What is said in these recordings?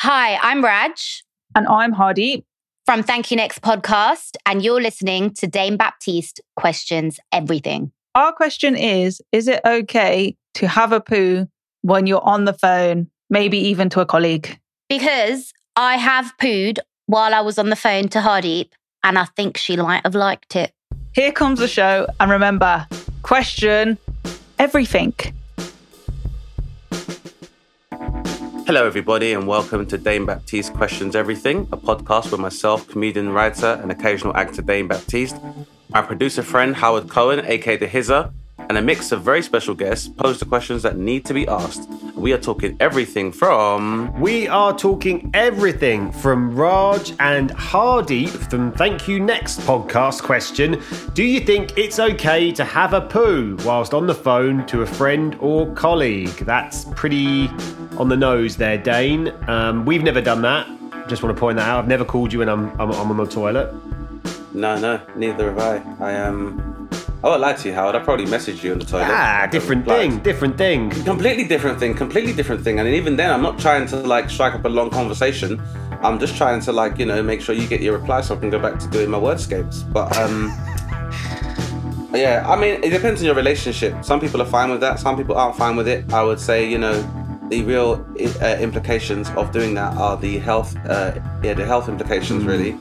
Hi, I'm Raj And I'm Hardy. from Thank You Next podcast, and you're listening to Dane Baptiste Questions Everything. Our question is Is it okay to have a poo when you're on the phone, maybe even to a colleague? Because I have pooed while I was on the phone to Hardeep, and I think she might have liked it. Here comes the show. And remember, question everything. Hello, everybody, and welcome to Dane Baptiste Questions Everything, a podcast with myself, comedian, writer, and occasional actor Dane Baptiste, my producer friend Howard Cohen, aka The Hizzer, and a mix of very special guests pose the questions that need to be asked. We are talking everything from. We are talking everything from Raj and Hardy from Thank You Next podcast question Do you think it's okay to have a poo whilst on the phone to a friend or colleague? That's pretty on the nose there, Dane. Um, we've never done that. Just want to point that out. I've never called you when I'm, I'm, I'm on the toilet. No, no, neither have I. I Um, I won't lie to you, Howard. I probably messaged you on the toilet. Ah, different replied. thing, different thing. completely different thing completely different thing and even then i'm not trying to like strike up a long conversation i'm just trying to like you know make sure you get your reply so i can go back to doing my wordscapes but um yeah i mean it depends on your relationship some people are fine with that some people aren't fine with it i would say you know the real uh, implications of doing that are the health uh, yeah the health implications really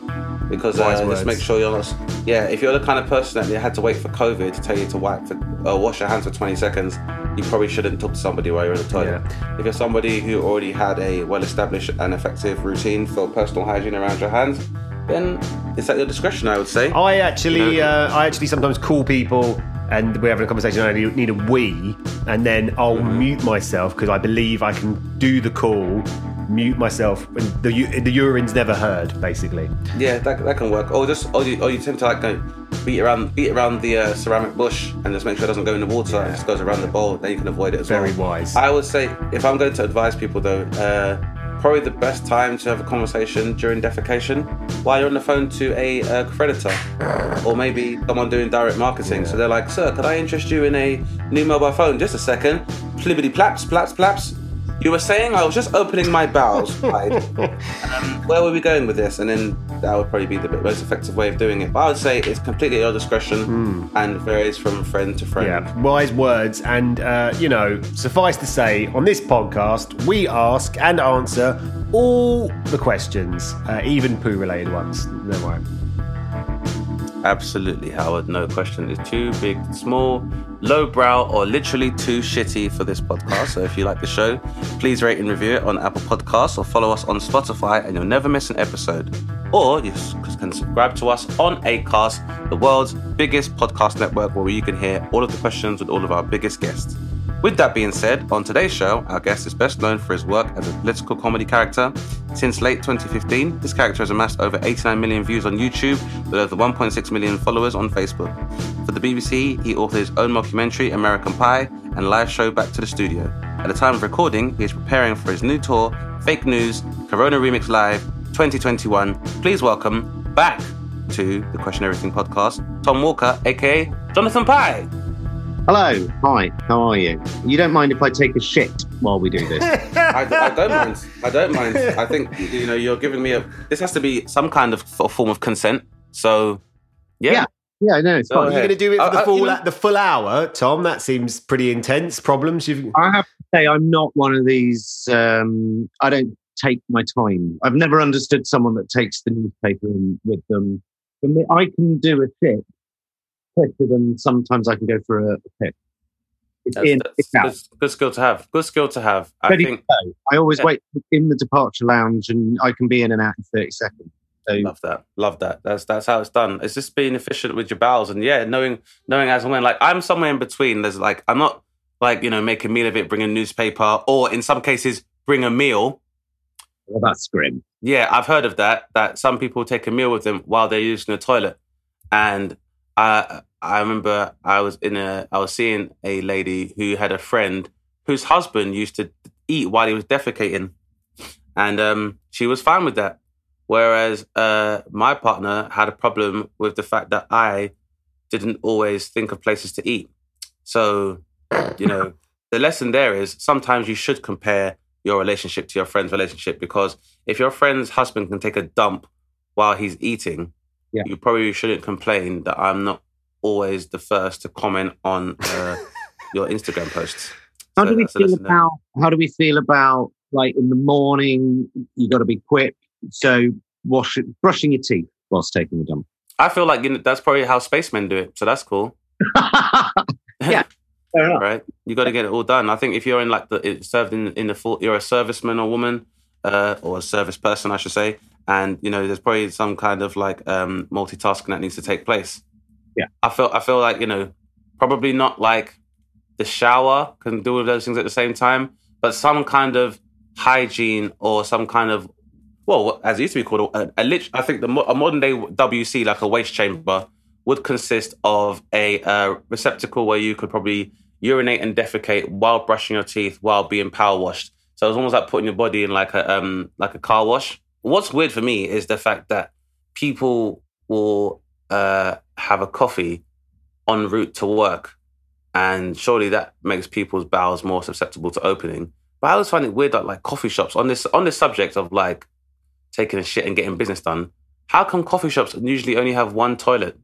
because uh, just make sure you're not yeah if you're the kind of person that had to wait for covid to tell you to wipe for, uh, wash your hands for 20 seconds you probably shouldn't talk to somebody while you're in the toilet if you're somebody who already had a well-established and effective routine for personal hygiene around your hands then it's at your discretion i would say I actually, You know? uh, I actually sometimes call people and we're having a conversation. and I need, need a wee, and then I'll Mm-hmm. mute myself because I believe I can do the call, mute myself, and the the urine's never heard. Basically, Yeah, that, that can work. Or just, or you, or you tend to like go beat around, beat around the uh, ceramic bush, and just make sure it doesn't go in the water. It just goes around the bowl. Then you can avoid it as Very well. wise. I would say if I'm going to advise people though, uh, probably the best time to have a conversation during defecation while you're on the phone to a uh, creditor or maybe someone doing direct marketing. So they're like, "Sir, could I interest you in a new mobile phone? Just a second. Plibbity plaps, plaps, plaps." You were saying I was just opening my bowels wide. um, where were we going with this? And then that would probably be the most effective way of doing it. But I would say it's completely at your discretion and varies from friend to friend. yeah, wise words, and uh, you know, suffice to say, on this podcast, we ask and answer all the questions, uh, even poo-related ones. Don't worry. Absolutely, Howard. No question. It's too big, small, lowbrow, or literally too shitty for this podcast. So if you like the show, please rate and review it on Apple Podcasts or follow us on Spotify, and you'll never miss an episode. Or you can subscribe to us on Acast, the world's biggest podcast network, where you can hear all of the questions with all of our biggest guests. With that being said, on today's show, our guest is best known for his work as a political comedy character. Since late 2015, this character has amassed over 89 million views on YouTube with over 1.6 million followers on Facebook. For the BBC, he authored his own mockumentary, American Pie, and live show Back to the Studio. At the time of recording, he is preparing for his new tour, Fake News, Corona Remix Live 2021. Please welcome back to the Question Everything podcast, Tom Walker, aka Jonathan Pie. Hello, hi, how are you? You don't mind if I take a shit while we do this? I, I don't mind. I don't mind. I think you know you're giving me a. This has to be some kind of f- form of consent. So, yeah. Yeah. yeah, no, it's Go fine. ahead. You're going to do it for Uh, the uh, full you know- the full hour, Tom. That seems pretty intense. Problems you've. I have to say, I'm not one of these. Um, I don't take my time. I've never understood someone that takes the newspaper in with them. For me, I can do a shit than sometimes I can go for a, a pick. It's That's, in, that's, that's good skill to have. Good skill to have. I think. I always Yeah. wait in the departure lounge, and I can be in and out in 30 seconds. So Love that. Love that. That's that's how it's done. It's just being efficient with your bowels and yeah, knowing knowing as and when. Like I'm somewhere in between. There's like I'm not like you know, make a meal of it, bring a newspaper, or in some cases, bring a meal. Well, that's grim. Yeah, I've heard of that. That some people take a meal with them while they're using the toilet, and I I remember I was in a I was seeing a lady who had a friend whose husband used to eat while he was defecating, and um, she was fine with that. Whereas uh, my partner had a problem with the fact that I didn't always think of places to eat. So, you know, the lesson there is sometimes you should compare your relationship to your friend's relationship because if your friend's husband can take a dump while he's eating, Yeah. you probably shouldn't complain that I'm not always the first to comment on uh, your Instagram posts. How So do we feel lesson there. about how do we feel about like in the morning you got to be quick so wash brushing your teeth whilst taking a dump I feel like you know, that's probably how spacemen do it, so that's cool. Yeah. Right? You got to get it all done. I think if you're in like the it served in in the full, you're a serviceman or woman, uh, or a service person, I should say, and you know there's probably some kind of like um, multitasking that needs to take place. Yeah. I feel I feel like you know probably not like the shower can do all those things at the same time, but some kind of hygiene or some kind of well, as it used to be called, a, a I think the a modern day WC, like a waste chamber, would consist of a uh, receptacle where you could probably urinate and defecate while brushing your teeth while being power washed. So it's almost like putting your body in like a um like a car wash. What's weird for me is the fact that people will uh, have a coffee en route to work, and surely that makes people's bowels more susceptible to opening. But I always find it weird that like coffee shops on this on this subject of like taking a shit and getting business done. How come coffee shops usually only have one toilet?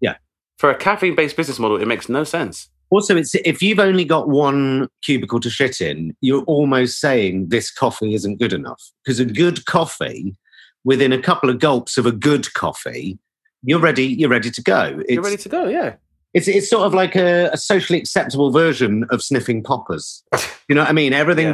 Yeah. For a caffeine based business model, it makes no sense. also it's if you've only got one cubicle to shit in you're almost saying this coffee isn't good enough because a good coffee within a couple of gulps of a good coffee you're ready you're ready to go it's, You're ready to go, yeah. it's, it's sort of like a, a socially acceptable version of sniffing poppers you know what i mean everything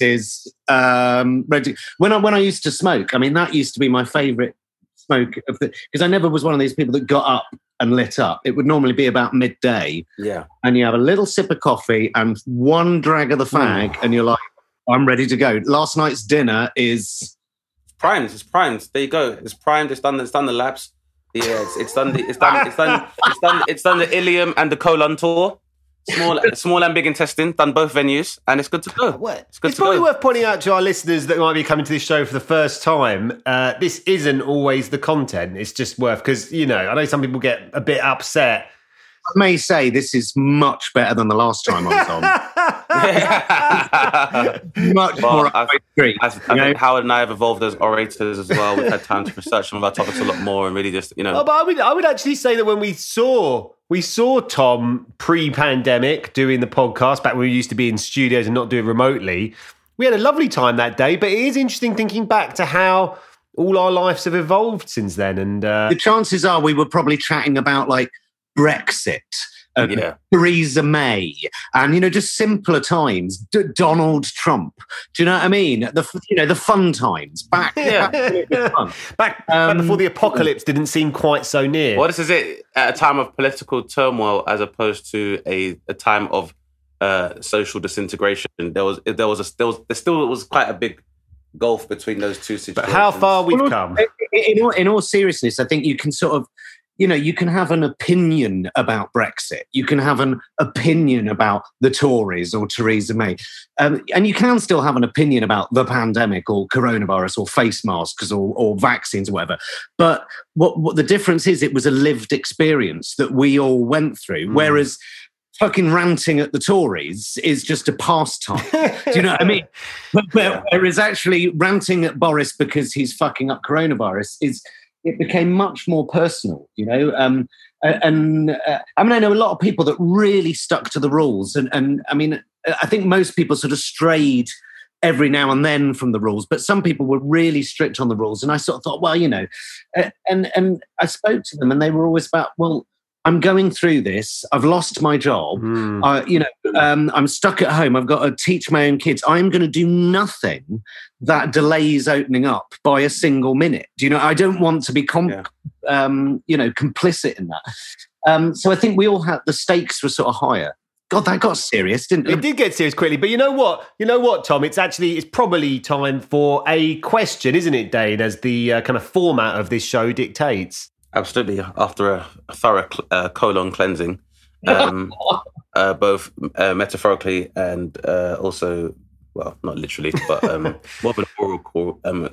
Yeah. is um ready when i when i used to smoke i mean that used to be my favorite smoke of the because i never was one of these people that got up and lit up it would normally be about midday Yeah. and you have a little sip of coffee and one drag of the fag, and you're like, I'm ready to go. Last night's dinner is Primed, it's primed. There you go. It's primed, it's done it's done the laps. Yeah, it's, it's done the it's done it's done it's done it's done the ileum and the colon tour. Small small and big intestine, done both venues, and it's good to go. What? It's good It's to probably go. worth pointing out to our listeners that might be coming to this show for the first time. Uh, this isn't always the content. It's just worth because you know I know some people get a bit upset. I may say this is much better than the last time I was on. much Well, more I've- up my street. I, I you know? think Howard and I have evolved as orators as well. We've had time to research some of our topics a lot more and really just, you know. Oh, but I would, I would actually say that when we saw we saw Tom pre-pandemic doing the podcast back when we used to be in studios and not do it remotely, we had a lovely time that day. But it is interesting thinking back to how all our lives have evolved since then. And uh, the chances are we were probably chatting about like Brexit. And Yeah. Theresa May, and you know, just simpler times. D- Donald Trump. Do you know what I mean? The you know the fun times back. Yeah. back when it fun. back, back Um, before the apocalypse didn't seem quite so near. Well, this is it at a time of political turmoil as opposed to a, a time of uh, social disintegration. There was there was a there was there still was quite a big gulf between those two situations. but how far we've Well, come. in, in all, in all seriousness, I think you can sort of, you know, you can have an opinion about Brexit. You can have an opinion about the Tories or Theresa May. Um, and you can still have an opinion about the pandemic or coronavirus or face masks or, or vaccines or whatever. But what, what the difference is, it was a lived experience that we all went through. Mm. Whereas fucking ranting at the Tories is just a pastime. Do you know what I mean? But, but Yeah. whereas actually ranting at Boris because he's fucking up coronavirus is it became much more personal, you know. Um, and uh, I mean, I know a lot of people that really stuck to the rules, and and I mean, I think most people sort of strayed every now and then from the rules, but some people were really strict on the rules. And I sort of thought, well, you know, uh, and and I spoke to them, and they were always about, well, I'm going through this. I've lost my job. Hmm. Uh, you know, um, I'm stuck at home. I've got to teach my own kids. I'm going to do nothing that delays opening up by a single minute. Do you know? I don't want to be, com- Yeah. um, you know, complicit in that. Um, so I think we all had the stakes were sort of higher. God, that got serious, didn't It it? did get serious quickly, but you know what? You know what, Tom? It's actually it's probably time for a question, isn't it, Dane? As the uh, kind of format of this show dictates. Absolutely. After a, a thorough cl- uh, colon cleansing, um, uh, both uh, metaphorically and uh, also, well, not literally, but um, more of an oral col- um,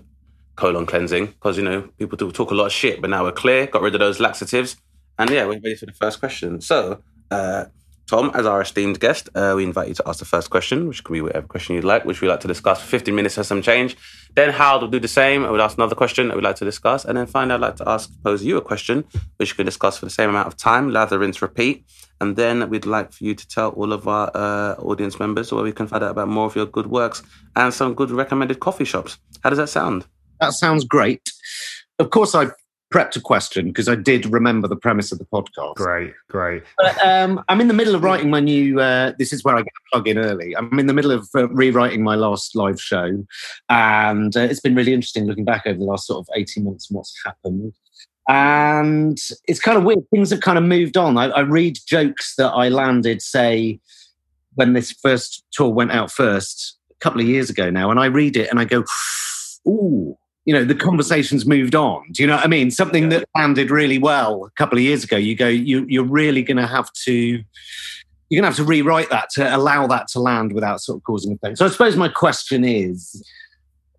colon cleansing because you know people do talk a lot of shit, but now we're clear, got rid of those laxatives, and yeah, we're ready for the first question. So, uh, Tom, as our esteemed guest, uh, we invite you to ask the first question, which can be whatever question you'd like, which we'd like to discuss for 15 minutes or some change. Then Howard will do the same. I would ask another question that we'd like to discuss. And then finally, I'd like to ask, pose you a question, which you can discuss for the same amount of time, lather, rinse, repeat. And then we'd like for you to tell all of our uh, audience members where we can find out about more of your good works and some good recommended coffee shops. How does that sound? That sounds great. Of course, I prepped a question because I did remember the premise of the podcast. Great, great. But, um, I'm in the middle of writing my new. Uh, this is where I get a plug in early. I'm in the middle of uh, rewriting my last live show, and uh, it's been really interesting looking back over the last sort of 18 months and what's happened. And it's kind of weird. Things have kind of moved on. I, I read jokes that I landed, say, when this first tour went out first, a couple of years ago now, and I read it and I go, "Ooh." You know, the conversation's moved on. Do you know what I mean? Something that landed really well a couple of years ago. You go, you, you're really going to have to you're going to have to rewrite that to allow that to land without sort of causing offense. So I suppose my question is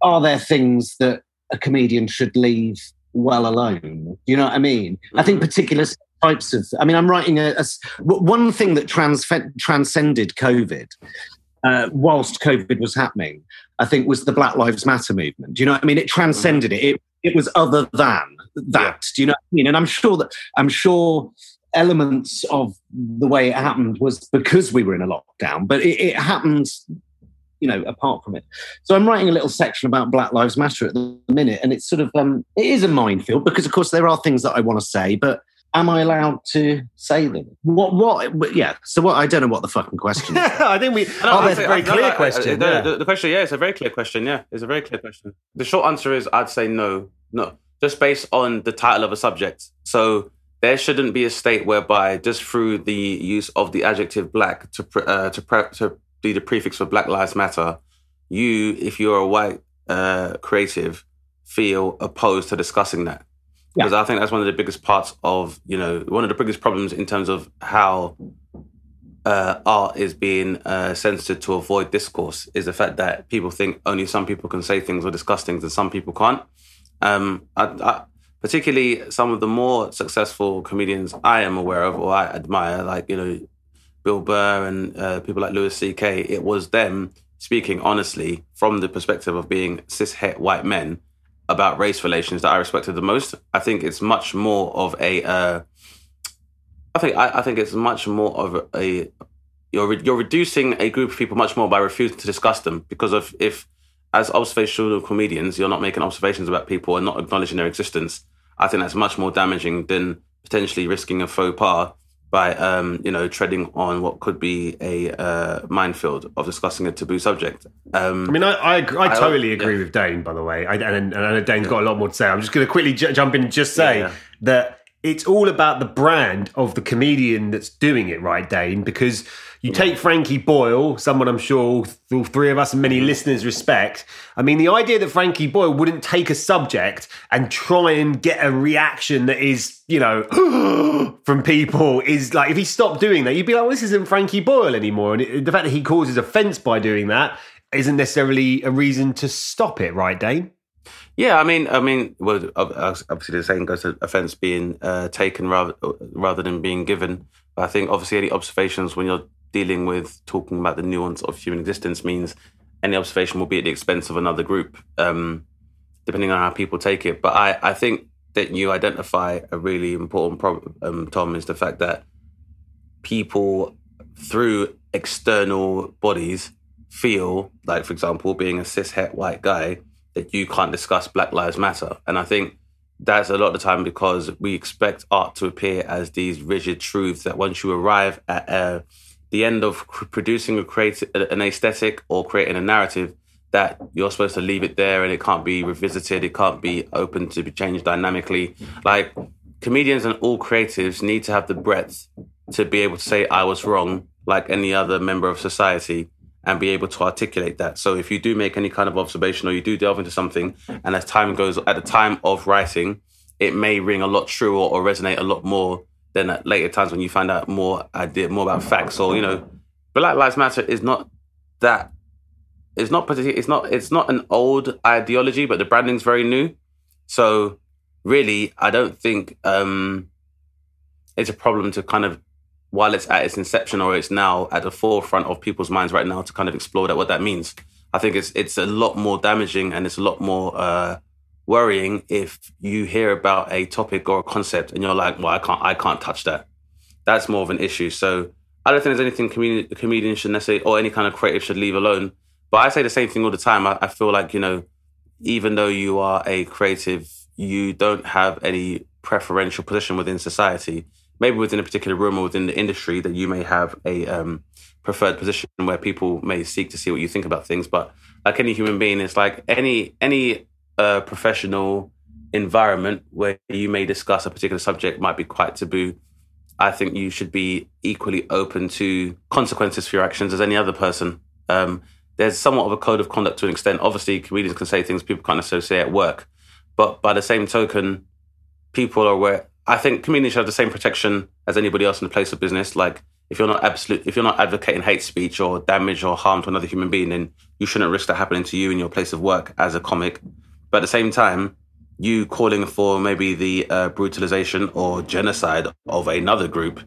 are there things that a comedian should leave well alone? Do you know what I mean? I think particular types of, I mean, I'm writing a one thing that transfe- transcended COVID. Uh, whilst COVID was happening, I think was the Black Lives Matter movement. Do you know what I mean? It transcended it. It it was other than that. Do you know what I mean? And I'm sure that I'm sure elements of the way it happened was because we were in a lockdown, but it, it happened, you know, apart from it. So I'm writing a little section about Black Lives Matter at the minute, and it's sort of um, it is a minefield because, of course, there are things that I want to say, but am I allowed to say them? What? What? Yeah. So what? I don't know what the fucking question is. I think we. No, oh, that's a very I- no, clear I- I- question. no, yeah. the, the question, yeah, it's a very clear question. Yeah, it's a very clear question. The short answer is I'd say no, no, just based on the title of a subject. So there shouldn't be a state whereby just through the use of the adjective black to pre- uh, to pre- to be the prefix for Black Lives Matter, you, if you're a white uh, creative, feel opposed to discussing that. Yeah. Because I think that's one of the biggest parts of, you know, one of the biggest problems in terms of how uh, art is being uh, censored to avoid discourse is the fact that people think only some people can say things or discuss things and some people can't. Um, I, I, particularly some of the more successful comedians I am aware of or I admire, like, you know, Bill Burr and uh, people like Louis C.K., it was them speaking honestly from the perspective of being cis het white men about race relations that I respected the most. I think it's much more of a. Uh, I think I, I think it's much more of a. You're re- you're reducing a group of people much more by refusing to discuss them because of if as observational comedians you're not making observations about people and not acknowledging their existence. I think that's much more damaging than potentially risking a faux pas by um, you know treading on what could be a uh, minefield of discussing a taboo subject. Um, I mean, I I, I I- totally agree yeah. with Dane. By the way, I, and, and I know Dane's got a lot more to say. I'm just going to quickly j- jump in and just say Yeah, yeah. that it's all about the brand of the comedian that's doing it, right, Dane? Because you take Frankie Boyle, someone I'm sure all, th- all three of us and many listeners respect. I mean, the idea that Frankie Boyle wouldn't take a subject and try and get a reaction that is, you know, from people is like, if he stopped doing that, you'd be like, well, this isn't Frankie Boyle anymore. And it, the fact that he causes offense by doing that isn't necessarily a reason to stop it, right, Dane? Yeah, I mean, I mean, well, obviously the same goes to offence being uh, taken rather rather than being given. But I think obviously any observations when you're dealing with talking about the nuance of human existence means any observation will be at the expense of another group, um, depending on how people take it. But I, I think that you identify a really important problem, um, Tom, is the fact that people through external bodies feel like, for example, being a cis het white guy, that you can't discuss Black Lives Matter. And I think that's a lot of the time because we expect art to appear as these rigid truths that once you arrive at uh, the end of producing a creative, an aesthetic or creating a narrative, that you're supposed to leave it there and it can't be revisited, it can't be open to be changed dynamically. Like comedians and all creatives need to have the breadth to be able to say I was wrong like any other member of society and be able to articulate that. So if you do make any kind of observation or you do delve into something, and as time goes, at the time of writing, it may ring a lot truer or resonate a lot more than at later times when you find out more idea, more about facts. Or you know, Black Lives Matter is not that. It's not particularly. It's not. It's not an old ideology, but the branding's very new. So really, I don't think um, it's a problem to kind of while it's at its inception or it's now at the forefront of people's minds right now to kind of explore that what that means. I think it's it's a lot more damaging and it's a lot more uh, worrying if you hear about a topic or a concept and you're like, well, I can't I can't touch that. That's more of an issue. So I don't think there's anything comedian, comedian should necessarily or any kind of creative should leave alone. But I say the same thing all the time. I, I feel like you know, even though you are a creative, you don't have any preferential position within society maybe within a particular room or within the industry that you may have a um, preferred position where people may seek to see what you think about things. But like any human being, it's like any any uh, professional environment where you may discuss a particular subject might be quite taboo. I think you should be equally open to consequences for your actions as any other person. Um, there's somewhat of a code of conduct to an extent. Obviously, comedians can say things people can't say at work, but by the same token, people are aware I think comedians should have the same protection as anybody else in the place of business. Like if you're not absolute, if you're not advocating hate speech or damage or harm to another human being, then you shouldn't risk that happening to you in your place of work as a comic. But at the same time, you calling for maybe the uh, brutalization or genocide of another group,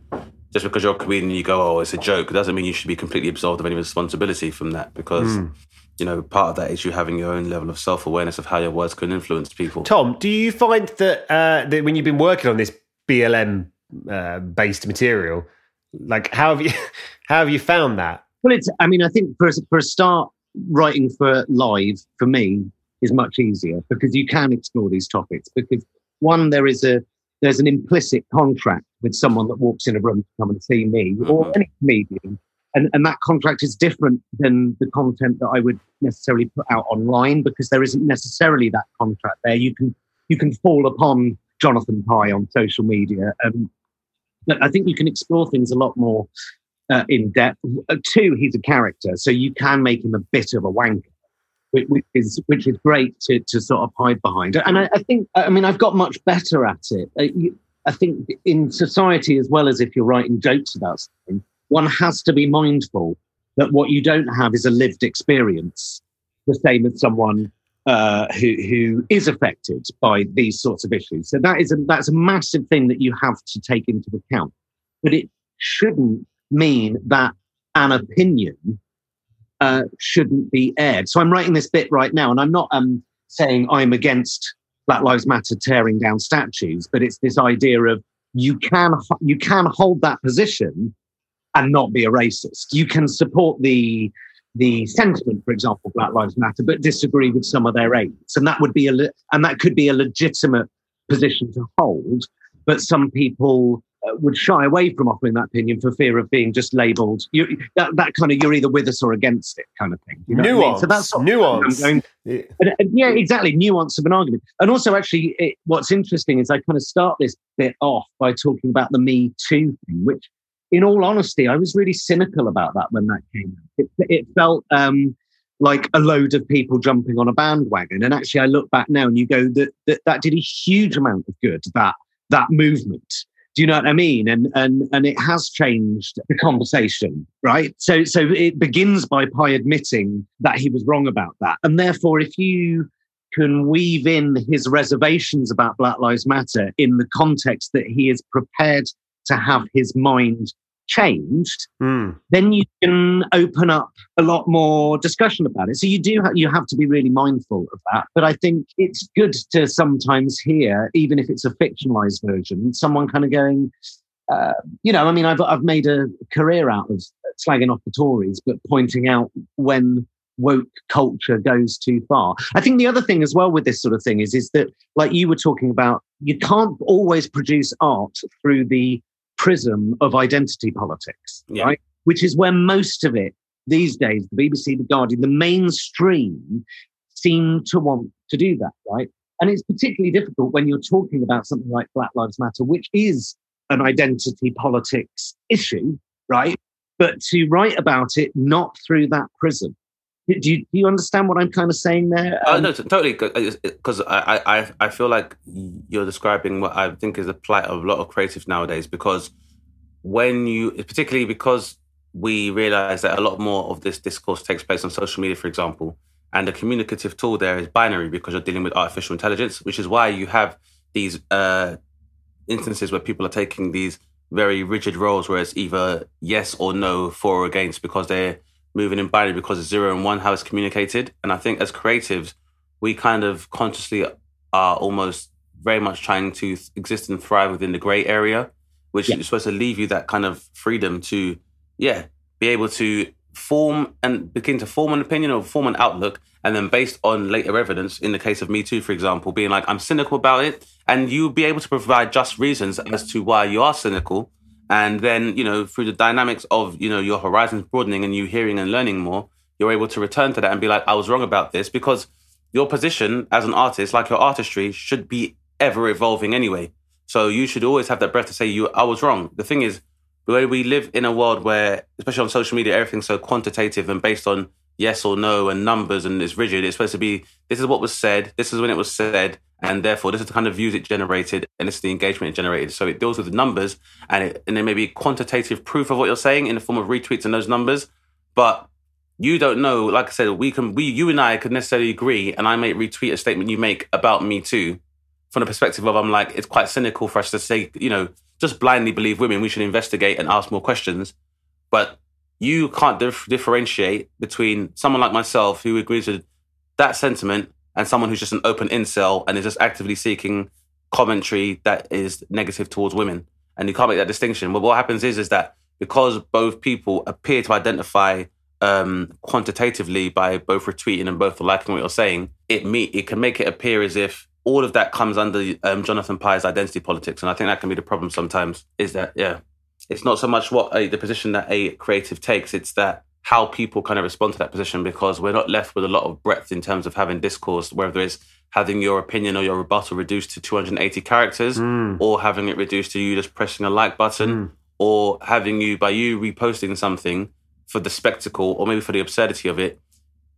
just because you're a comedian, you go, "Oh, it's a joke," doesn't mean you should be completely absolved of any responsibility from that. Because mm. You know, part of that is you having your own level of self awareness of how your words can influence people. Tom, do you find that uh, that when you've been working on this BLM uh, based material, like how have you how have you found that? Well, it's. I mean, I think for a, for a start, writing for live for me is much easier because you can explore these topics. Because one, there is a there's an implicit contract with someone that walks in a room to come and see me mm-hmm. or any comedian. And, and that contract is different than the content that I would necessarily put out online because there isn't necessarily that contract there. You can you can fall upon Jonathan Pie on social media. Um, but I think you can explore things a lot more uh, in depth. Uh, two, he's a character, so you can make him a bit of a wanker, which, is which is great to, to sort of hide behind. And I, I think, I mean, I've got much better at it. Uh, you, I think in society, as well as if you're writing jokes about something, one has to be mindful that what you don't have is a lived experience, the same as someone uh, who who is affected by these sorts of issues. So that is a, that's a massive thing that you have to take into account. But it shouldn't mean that an opinion uh, shouldn't be aired. So I'm writing this bit right now, and I'm not um, saying I'm against Black Lives Matter tearing down statues, but it's this idea of you can you can hold that position and not be a racist. You can support the the sentiment, for example, Black Lives Matter, but disagree with some of their aims, and that would be a le- and that could be a legitimate position to hold. But some people uh, would shy away from offering that opinion for fear of being just labelled you, that, that kind of you're either with us or against it kind of thing. You know nuance. I mean? So that's nuance. Going, yeah. And, and yeah. exactly. Nuance of an argument. And also, actually, it, what's interesting is I kind of start this bit off by talking about the Me Too thing, which in all honesty, I was really cynical about that when that came. It, it felt um, like a load of people jumping on a bandwagon. And actually, I look back now and you go that that, that did a huge amount of good. That that movement. Do you know what I mean? And and and it has changed the conversation, right? So so it begins by Pie admitting that he was wrong about that, and therefore, if you can weave in his reservations about Black Lives Matter in the context that he is prepared to have his mind changed, mm. then you can open up a lot more discussion about it. So you do ha- you have to be really mindful of that. But I think it's good to sometimes hear, even if it's a fictionalized version, someone kind of going, uh, you know, I mean, I've I've made a career out of slagging off the Tories, but pointing out when woke culture goes too far. I think the other thing as well with this sort of thing is is that like you were talking about, you can't always produce art through the prism of identity politics, yeah. right? Which is where most of it these days, the BBC, the Guardian, the mainstream seem to want to do that, right? And it's particularly difficult when you're talking about something like Black Lives Matter, which is an identity politics issue, right? but to write about it not through that prism. Do you, do you understand what I'm kind of saying there? Oh Um, no, t- totally. Because I, I, I- I feel like you're describing what I think is the plight of a lot of creatives nowadays. Because when you, particularly because we realize that a lot more of this discourse takes place on social media, for example, and the communicative tool there is binary because you're dealing with artificial intelligence, which is why you have these uh, instances where people are taking these very rigid roles where it's either yes or no, for or against, because they're moving in binary because it's zero and one, how it's communicated. And I think as creatives, we kind of consciously are almost very much trying to exist and thrive within the gray area, which Yeah. is supposed to leave you that kind of freedom to, yeah, be able to form and begin to form an opinion or form an outlook. And then based on later evidence, in the case of Me Too, for example, being like, I'm cynical about it. And you'll be able to provide just reasons as to why you are cynical. And then, you know, through the dynamics of, you know, your horizons broadening and you hearing and learning more, you're able to return to that and be like, I was wrong about this because your position as an artist, like your artistry, should be ever evolving anyway. So you should always have that breath to say, "You, I was wrong." The thing is, way we live in a world where, especially on social media, everything's so quantitative and based on yes or no and numbers and it's rigid. It's supposed to be this is what was said, this is when it was said, and therefore this is the kind of views it generated and this is the engagement it generated. So it deals with the numbers and it, and there may be quantitative proof of what you're saying in the form of retweets and those numbers, but you don't know. Like I said, we can we you and I could necessarily agree, and I may retweet a statement you make about me too, from the perspective of I'm like it's quite cynical for us to say you know just blindly believe women. We should investigate and ask more questions, but you can't dif- differentiate between someone like myself who agrees with that sentiment and someone who's just an open incel and is just actively seeking commentary that is negative towards women. And you can't make that distinction. But what happens is, is that because both people appear to identify um, quantitatively by both retweeting and both liking what you're saying, it me it can make it appear as if all of that comes under um, Jonathan Pie's identity politics, and I think that can be the problem sometimes. Is that yeah, it's not so much what a, the position that a creative takes; it's that how people kind of respond to that position because we're not left with a lot of breadth in terms of having discourse, whether it's having your opinion or your rebuttal reduced to 280 characters, mm. or having it reduced to you just pressing a like button, mm. or having you by you reposting something for the spectacle or maybe for the absurdity of it,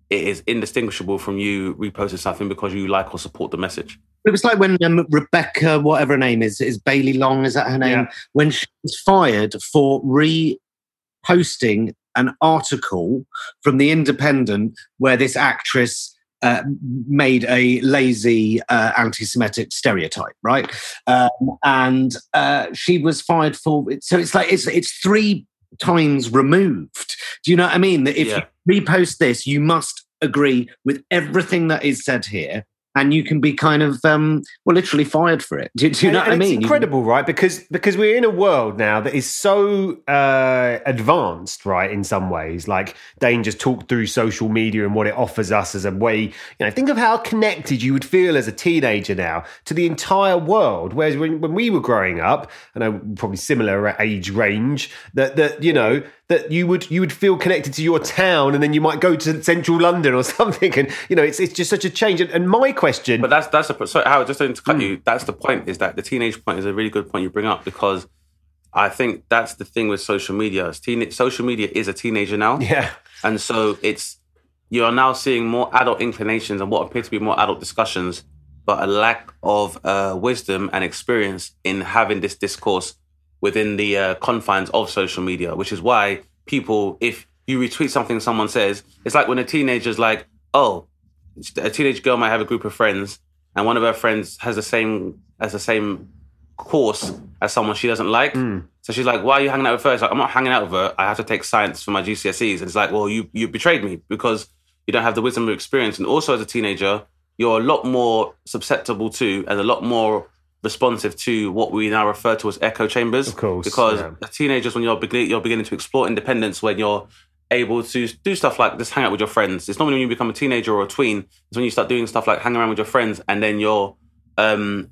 it is indistinguishable from you reposting something because you like or support the message. It was like when um, Rebecca, whatever her name is, is Bailey Long, is that her name? Yeah. When she was fired for reposting an article from The Independent where this actress uh, made a lazy uh, anti Semitic stereotype, right? Um, and uh, she was fired for it. So it's like, it's, it's three times removed. Do you know what I mean? That if Yeah. you repost this, you must agree with everything that is said here. And you can be kind of, um, well, literally fired for it. Do, do you know And- what I mean? It's incredible, right? Because because we're in a world now that is so uh, advanced, right? In some ways, like Dane just talked through social media and what it offers us as a way. You know, think of how connected you would feel as a teenager now to the entire world. Whereas when, when we were growing up, and I know probably similar age range, that that you know that you would you would feel connected to your town, and then you might go to central London or something, and you know, it's it's just such a change. And, and my question, But that's that's the so Howard, just to cut you. That's the point. Is that the teenage point is a really good point you bring up because I think that's the thing with social media. Teen, social media is a teenager now, yeah. and so it's you are now seeing more adult inclinations and what appear to be more adult discussions, but a lack of uh, wisdom and experience in having this discourse within the uh, confines of social media, which is why people, if you retweet something someone says, it's like when a teenager's like, oh, a teenage girl might have a group of friends, and one of her friends has the same has the same course as someone she doesn't like. Hmm. So she's like, "Why are you hanging out with her?" It's like, "I'm not hanging out with her. I have to take science for my GCSEs." And it's like, "Well, you you betrayed me because you don't have the wisdom of experience." And also, as a teenager, you're a lot more susceptible to and a lot more responsive to what we now refer to as echo chambers. Of course, because yeah. teenagers, when you're beginning, you're beginning to explore independence, when you're able to do stuff like just hang out with your friends. It's not when you become a teenager or a tween. It's when you start doing stuff like hang around with your friends, and then your um,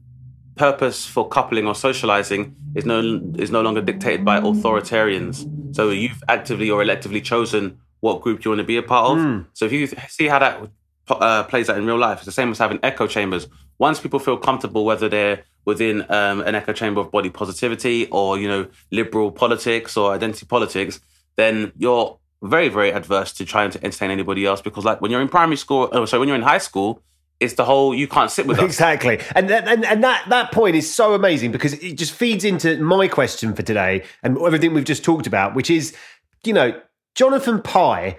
purpose for coupling or socializing is no is no longer dictated by authoritarians. So you've actively or electively chosen what group you want to be a part of. So if you see how that uh, plays out in real life, it's the same as having echo chambers. Once people feel comfortable, whether they're within um, an echo chamber of body positivity or you know liberal politics or identity politics, then you're very, very adverse to trying to entertain anybody else because, like, when you're in primary school, oh, sorry, when you're in high school, it's the whole you can't sit with us. Exactly. And that, and, and that, that point is so amazing because it just feeds into my question for today and everything we've just talked about, which is, you know, Jonathan Pie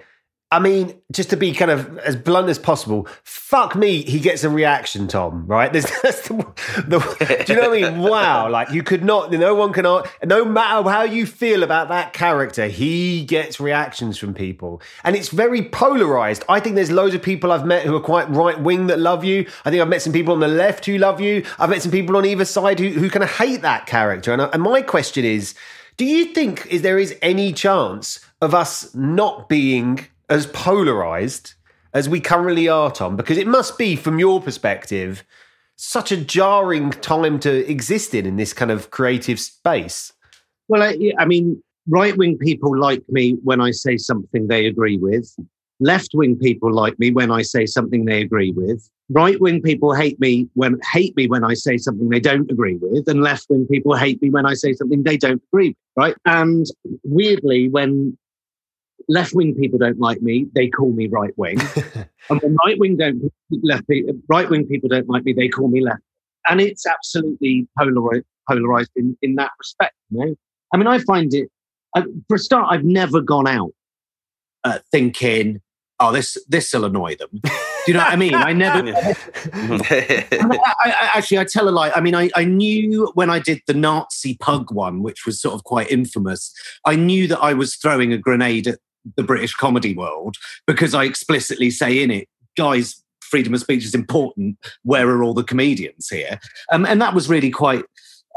I mean, just to be kind of as blunt as possible, fuck me, he gets a reaction, Tom. Right? There's, that's the, the, do you know what I mean? Wow! Like you could not, no one can, no matter how you feel about that character, he gets reactions from people, and it's very polarized. I think there's loads of people I've met who are quite right wing that love you. I think I've met some people on the left who love you. I've met some people on either side who who kind of hate that character. And, and my question is, do you think is there is any chance of us not being as polarized as we currently are, Tom? Because it must be, from your perspective, such a jarring time to exist in in this kind of creative space. Well, I, I mean, right wing people like me when I say something they agree with. Left wing people like me when I say something they agree with. Right wing people hate me when hate me when I say something they don't agree with, and left wing people hate me when I say something they don't agree with. Right? And weirdly, when left wing people don't like me, they call me right wing. and when right wing don't left right wing people don't like me, they call me left. And it's absolutely polarized, polarized in, in that respect. You know? I mean, I find it for a start. I've never gone out uh, thinking, "Oh, this this will annoy them." Do you know what I mean? I never. I, I, actually, I tell a lie. I mean, I, I knew when I did the Nazi pug one, which was sort of quite infamous. I knew that I was throwing a grenade at the British comedy world because I explicitly say in it, guys, freedom of speech is important. Where are all the comedians here? Um, and that was really quite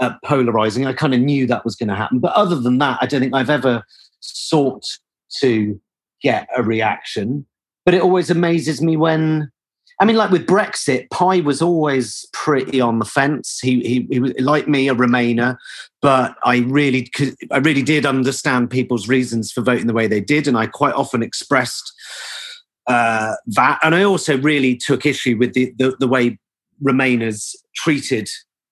uh, polarizing. I kind of knew that was going to happen. But other than that, I don't think I've ever sought to get a reaction. But it always amazes me when I mean, like with Brexit, Pie was always pretty on the fence. He, he, he was like me, a Remainer, but I really, I really did understand people's reasons for voting the way they did, and I quite often expressed uh, that. And I also really took issue with the, the, the way Remainers treated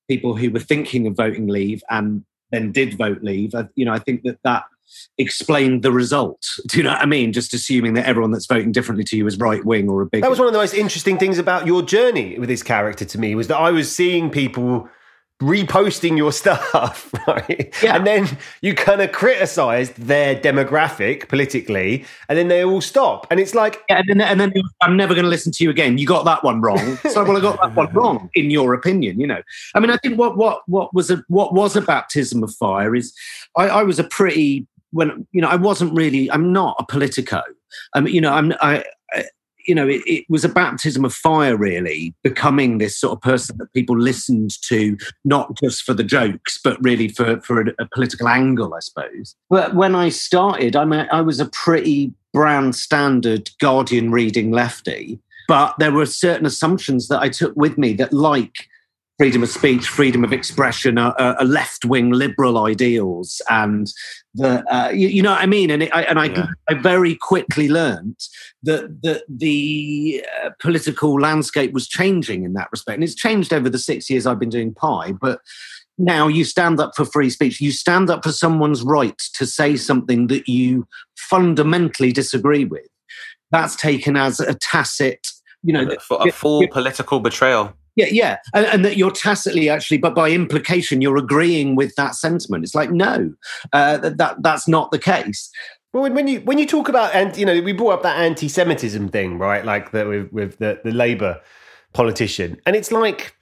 people who were thinking of voting Leave and then did vote Leave. I, you know, I think that that explained the result. Do you know what I mean? Just assuming that everyone that's voting differently to you is right wing or a big. That was one of the most interesting things about your journey with this character to me was that I was seeing people reposting your stuff, right? Yeah. And then you kind of criticized their demographic politically, and then they all stop. And it's like. Yeah, and then, and then I'm never going to listen to you again. You got that one wrong. so, well, I got that one wrong, in your opinion, you know. I mean, I think what what what was a what was a baptism of fire is I, I was a pretty when you know I wasn't really I'm not a politico. Um, you know I'm I, you know it, it, was a baptism of fire really becoming this sort of person that people listened to not just for the jokes but really for for a, a political angle I suppose. But when I started I mean I was a pretty brand standard Guardian reading lefty. But there were certain assumptions that I took with me that, like freedom of speech, freedom of expression, are, a left wing liberal ideals, and the uh, you, you, know what I mean. And it, I, and I, yeah. I very quickly learned that that the uh, political landscape was changing in that respect, and it's changed over the six years I've been doing Pie, but. Now you stand up for free speech. You stand up for someone's right to say something that you fundamentally disagree with. That's taken as a tacit, you know, a full political betrayal. Yeah, yeah, and, and, that you're tacitly actually, but by implication, you're agreeing with that sentiment. It's like no, uh, that that's not the case. Well, when you when you talk about and you know we brought up that anti-Semitism thing, right? Like that with with the, the Labour politician, and it's like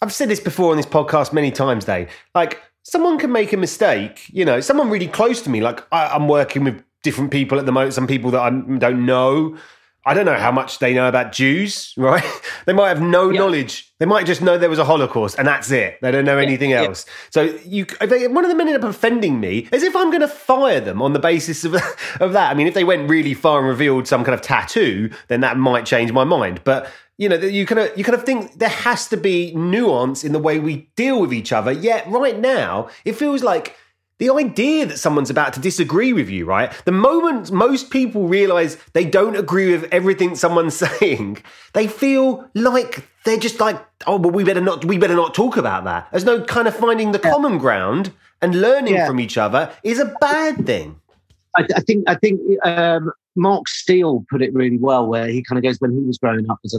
I've said this before on this podcast many times. Dave, like someone can make a mistake. You know, someone really close to me. Like I, I'm working with different people at the moment. Some people that I don't know I don't know how much they know about Jews, right? they might have no yeah. knowledge. They might just know there was a Holocaust and that's it. They don't know yeah, anything else. Yeah. So you, they, one of them ended up offending me as if I'm going to fire them on the basis of, of that. I mean, if they went really far and revealed some kind of tattoo, then that might change my mind. But you know, you kind of you kind of think there has to be nuance in the way we deal with each other. Yet right now, it feels like the idea that someone's about to disagree with you, right? The moment most people realize they don't agree with everything someone's saying, they feel like they're just like, oh, but we better not, we better not talk about that. There's no kind of finding the yeah. common ground and learning yeah. from each other is a bad thing. I, I think I think um, Mark Steel put it really well, where he kind of goes when he was growing up as a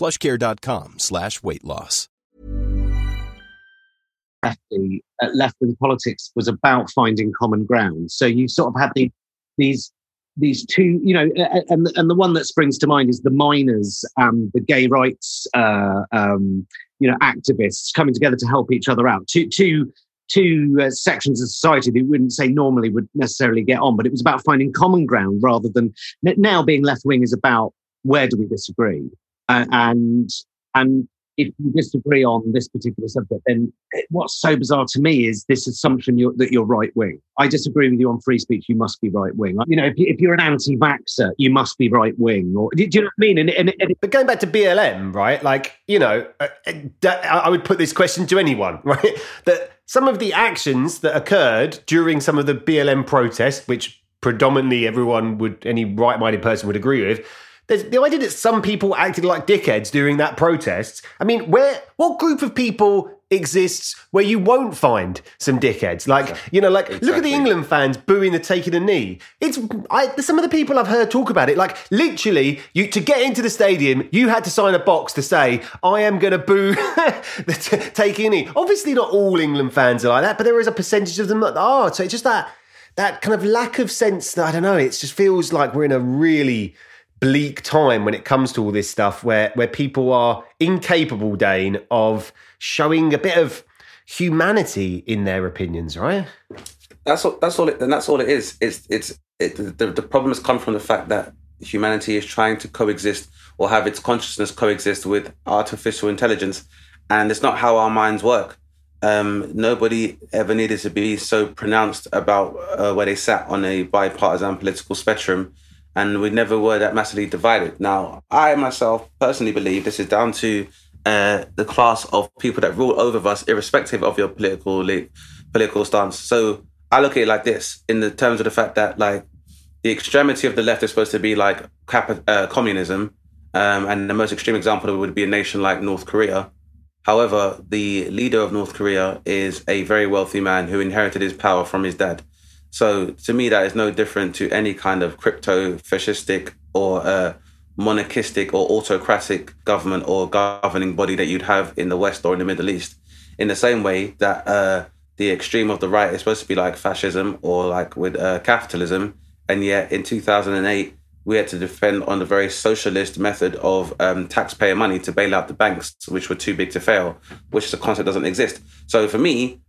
plushcare.com slash weight loss. lefty uh, left wing politics was about finding common ground. So you sort of had the, these these two, you know, and and the one that springs to mind is the miners and the gay rights, uh, um, you know, activists coming together to help each other out. Two two two uh, sections of society that you wouldn't say normally would necessarily get on, but it was about finding common ground rather than now being left wing is about where do we disagree, uh, and and if you disagree on this particular subject, then what's so bizarre to me is this assumption you're, that you're right wing. I disagree with you on free speech. You must be right wing. You know, if, you, are an anti-vaxxer, you must be right wing. Or do, you know what I mean? And, and, and, but going back to BLM, right? Like, you know, uh, uh, I would put this question to anyone, right? That some of the actions that occurred during some of the BLM protests, which predominantly everyone would, any right-minded person would agree with there's the idea that some people acted like dickheads during that protest. I mean, where what group of people exists where you won't find some dickheads? Like, you know, like exactly. look at the England fans booing the taking a knee. It's I, some of the people I've heard talk about it. Like, literally, you to get into the stadium, you had to sign a box to say, "I am going to boo the t- taking a knee." Obviously, not all England fans are like that, but there is a percentage of them that are. So it's just that that kind of lack of sense. That I don't know. It just feels like we're in a really bleak time when it comes to all this stuff where where people are incapable dane of showing a bit of humanity in their opinions right? That's all that's all it and that's all it is. It's it's it, the, the problem has come from the fact that humanity is trying to coexist or have its consciousness coexist with artificial intelligence and it's not how our minds work. Um, nobody ever needed to be so pronounced about uh, where they sat on a bipartisan political spectrum and we never were that massively divided. Now, I myself personally believe this is down to uh, the class of people that rule over us, irrespective of your political political stance. So I look at it like this, in the terms of the fact that like the extremity of the left is supposed to be like cap- uh, communism, um, and the most extreme example would be a nation like North Korea. However, the leader of North Korea is a very wealthy man who inherited his power from his dad. So to me, that is no different to any kind of crypto fascistic or uh, monarchistic or autocratic government or governing body that you'd have in the West or in the Middle East. In the same way that uh, the extreme of the right is supposed to be like fascism or like with uh, capitalism, and yet in 2008 we had to defend on the very socialist method of um, taxpayer money to bail out the banks, which were too big to fail, which the concept doesn't exist. So for me,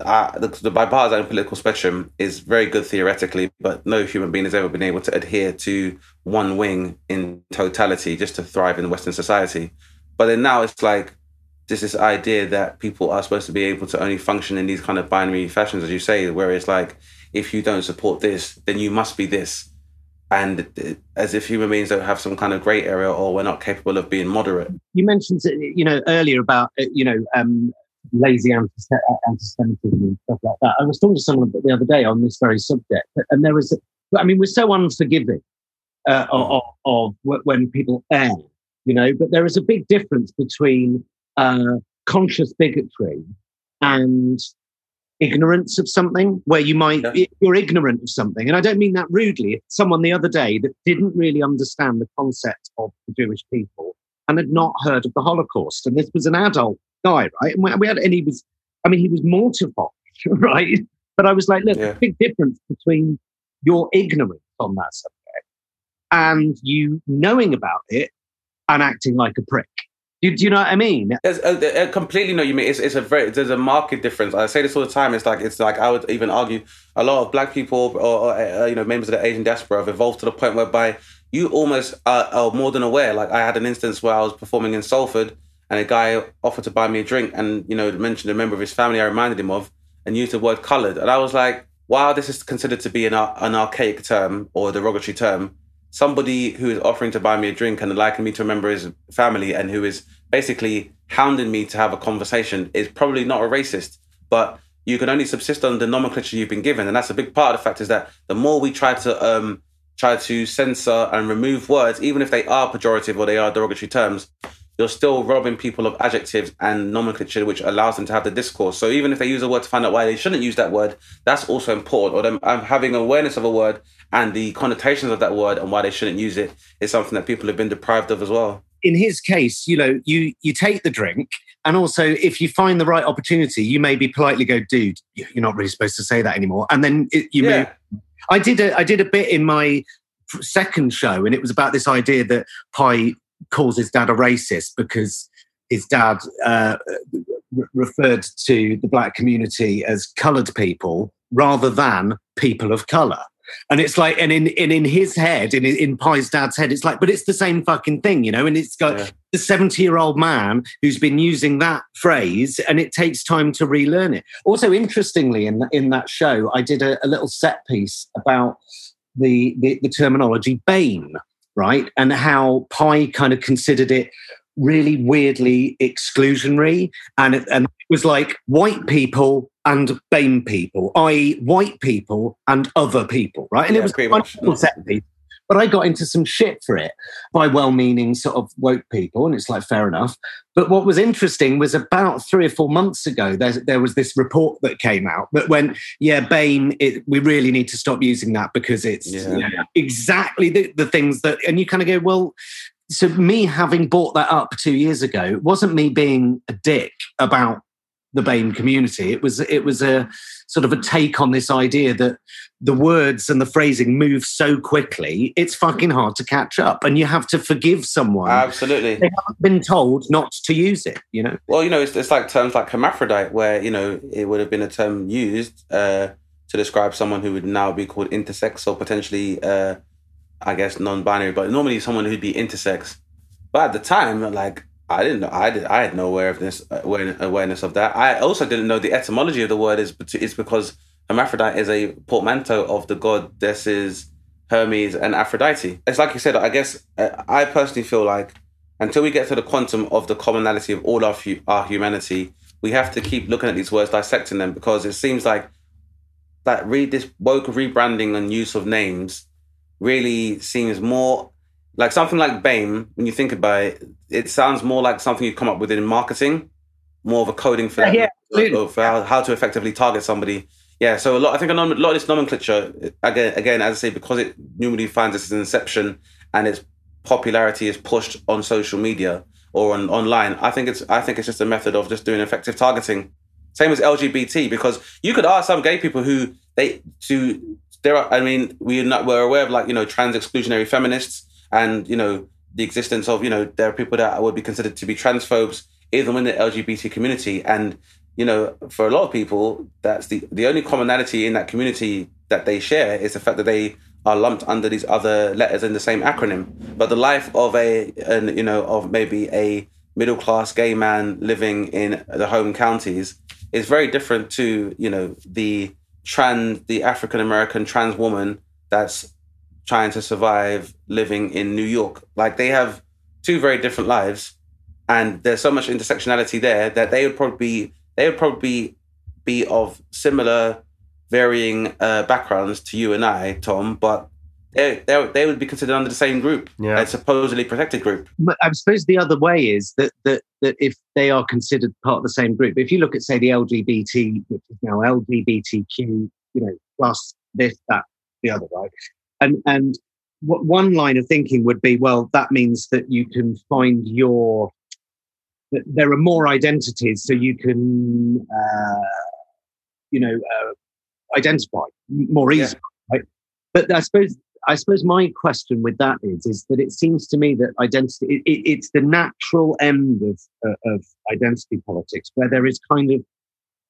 uh, the, the, bipartisan political spectrum is very good theoretically, but no human being has ever been able to adhere to one wing in totality just to thrive in Western society. But then now it's like just this idea that people are supposed to be able to only function in these kind of binary fashions, as you say, where it's like if you don't support this, then you must be this. And as if human beings don't have some kind of grey area or we're not capable of being moderate. You mentioned, you know, earlier about, uh, you know, um, lazy anti-Semitism and stuff like that. I was talking to someone the other day on this very subject, and there was, I mean, we're so unforgiving uh, of, of, when people err, you know, but there is a big difference between uh, conscious bigotry and ignorance of something where you might yeah. you're ignorant of something and i don't mean that rudely someone the other day that didn't really understand the concept of the jewish people and had not heard of the holocaust and this was an adult guy, right? And we had, and he was, I mean, he was mortified, right? But I was like, look, yeah. big difference between your ignorance on that subject and you knowing about it and acting like a prick. Do, do you know what I mean? There's a, a completely know what you mean. It's, it's a very there's a market difference. I say this all the time. It's like it's like I would even argue a lot of black people or, or uh, you know members of the Asian diaspora have evolved to the point whereby you almost are, are more than aware. Like I had an instance where I was performing in Salford and a guy offered to buy me a drink and you know mentioned a member of his family I reminded him of and used the word coloured and I was like, while this is considered to be an, an archaic term or a derogatory term, somebody who is offering to buy me a drink and liking me to remember his family and who is basically hounding me to have a conversation is probably not a racist, but you can only subsist on the nomenclature you've been given, and that's a big part of the fact is that the more we try to um, try to censor and remove words, even if they are pejorative or they are derogatory terms, you're still robbing people of adjectives and nomenclature, which allows them to have the discourse. So even if they use a word to find out why they shouldn't use that word, that's also important. Or them um, having awareness of a word and the connotations of that word and why they shouldn't use it is something that people have been deprived of as well. In his case, you know, you you take the drink, and also if you find the right opportunity, you maybe politely go, "Dude, you're not really supposed to say that anymore," and then it, you yeah. may. I did a I did a bit in my second show, and it was about this idea that Pie calls his dad a racist because his dad uh, referred to the black community as coloured people rather than people of colour. And it's like, and in, and in his head, in, in Pie's dad's head, it's like, but it's the same fucking thing, you know? And it's got yeah. the 70 year old man who's been using that phrase and it takes time to relearn it. Also, interestingly, in, in that show, I did a, a little set piece about the, the, the terminology BAME, right? And how Pie kind of considered it really weirdly exclusionary. And it, and it was like white people and BAME people, i.e., white people and other people, right? And yeah, it was much. set piece. But I got into some shit for it by well meaning sort of woke people. And it's like, fair enough. But what was interesting was about three or four months ago, there, there was this report that came out that went, yeah, BAME, it, we really need to stop using that because it's yeah. you know, exactly the, the things that, and you kind of go, well, so me having brought that up two years ago it wasn't me being a dick about the BAME community. It was it was a sort of a take on this idea that the words and the phrasing move so quickly, it's fucking hard to catch up, and you have to forgive someone. Absolutely, they haven't been told not to use it. You know. Well, you know, it's, it's like terms like hermaphrodite, where you know it would have been a term used uh, to describe someone who would now be called intersex or potentially, uh, I guess, non-binary, but normally someone who'd be intersex. But at the time, like I didn't know. I did. I had no awareness awareness of that. I also didn't know the etymology of the word is is because hermaphrodite is a portmanteau of the goddesses Hermes and Aphrodite. It's like you said. I guess uh, I personally feel like until we get to the quantum of the commonality of all our our humanity, we have to keep looking at these words, dissecting them, because it seems like that read this woke rebranding and use of names really seems more like something like BAME, when you think about it, it sounds more like something you come up with in marketing, more of a coding for, yeah, yeah, for how, how, to effectively target somebody. Yeah, so a lot. I think a lot of this nomenclature, again, again, as I say, because it normally finds its inception and its popularity is pushed on social media or on online. I think it's I think it's just a method of just doing effective targeting. Same as LGBT, because you could ask some gay people who they to there are. I mean, we're not we're aware of like you know trans exclusionary feminists and you know the existence of you know there are people that would be considered to be transphobes even in the LGBT community. And you know for a lot of people that's the the only commonality in that community that they share is the fact that they are lumped under these other letters in the same acronym. But the life of a an, you know of maybe a middle class gay man living in the home counties is very different to you know the trans the African American trans woman that's trying to survive living in New York. Like they have two very different lives, and there's so much intersectionality there that they would probably be, they would probably be of similar, varying uh, backgrounds to you and I, Tom, but. They, they, they would be considered under the same group, yeah. a supposedly protected group. I suppose the other way is that, that that if they are considered part of the same group, if you look at say the LGBT, which is now LGBTQ, you know, plus this, that, the other, right? And and one line of thinking would be, well, that means that you can find your that there are more identities, so you can uh, you know uh, identify more easily. Yeah. Right? but I suppose I suppose my question with that is is that it seems to me that identity it, it, it's the natural end of uh, of identity politics where there is kind of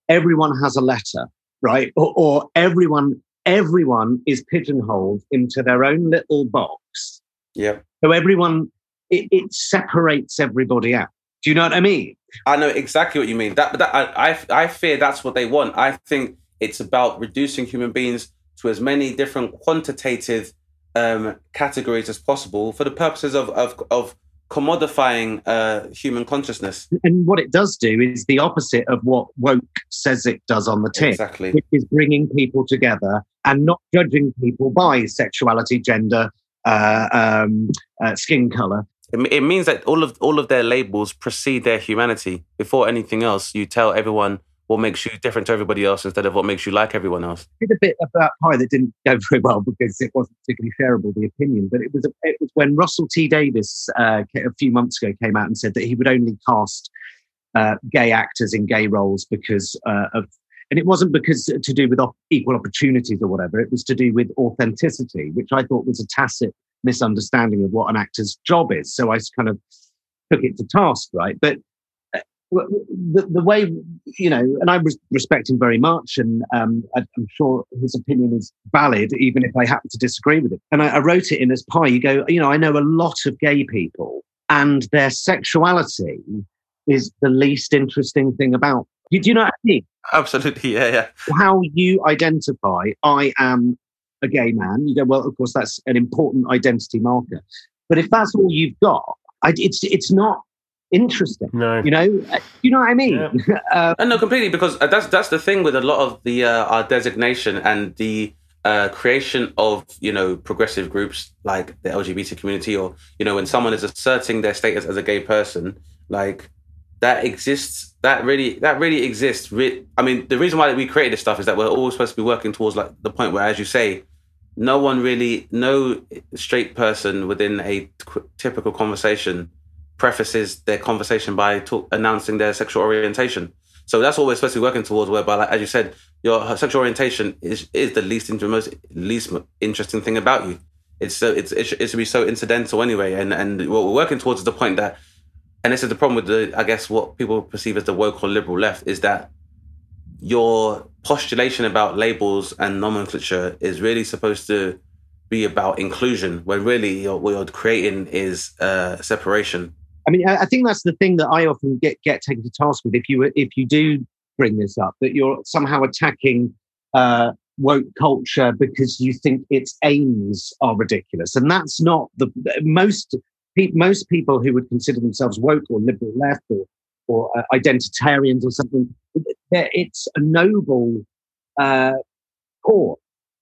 everyone has a letter, right? Or, or everyone everyone is pigeonholed into their own little box. Yeah. So everyone it, it separates everybody out. Do you know what I mean? I know exactly what you mean. That, that I, I, I fear that's what they want. I think it's about reducing human beings to as many different quantitative um, categories as possible for the purposes of of, of commodifying uh, human consciousness. And what it does do is the opposite of what woke says it does on the tin, Exactly. which is bringing people together and not judging people by sexuality, gender, uh, um, uh, skin color. It, it means that all of all of their labels precede their humanity. Before anything else, you tell everyone what makes you different to everybody else instead of what makes you like everyone else. did a bit about Pie that didn't go very well because it wasn't particularly shareable the opinion. But it was it was when Russell T Davies uh, a few months ago came out and said that he would only cast uh, gay actors in gay roles because uh, of. And it wasn't because to do with op- equal opportunities or whatever. It was to do with authenticity, which I thought was a tacit misunderstanding of what an actor's job is. So I kind of took it to task, right? But the, the way you know, and I res- respect him very much, and um, I, I'm sure his opinion is valid, even if I happen to disagree with it. And I, I wrote it in as Pie. You go, you know, I know a lot of gay people, and their sexuality is the least interesting thing about. Do you know what I mean? Absolutely, yeah, yeah. How you identify, I am a gay man. You go, well, of course, that's an important identity marker. But if that's all you've got, I, it's it's not interesting. No. You know, Uh, you know what I mean? uh, And no, completely, because uh, that's that's the thing with a lot of the uh, our designation and the uh, creation of you know progressive groups like the LGBT community, or you know when someone is asserting their status as a gay person, like that exists. That really that really exists. Re- I mean, the reason why we created this stuff is that we're always supposed to be working towards like the point where, as you say, no one really, no straight person within a qu- typical conversation prefaces their conversation by talk, announcing their sexual orientation. So that's what we're supposed to be working towards. Whereby, like, as you said, your sexual orientation is is the least most least interesting thing about you. It's so it's it should, it should be so incidental anyway. And and what we're working towards is the point that, and this is the problem with the I guess what people perceive as the woke or liberal left is that your postulation about labels and nomenclature is really supposed to be about inclusion, when really you're, what you're creating is uh, separation. I mean, I think that's the thing that I often get get taken to task with. If you if you do bring this up, that you're somehow attacking uh, woke culture because you think its aims are ridiculous, and that's not the most pe- most people who would consider themselves woke or liberal left or or uh, identitarians or something. It's a noble uh, cause.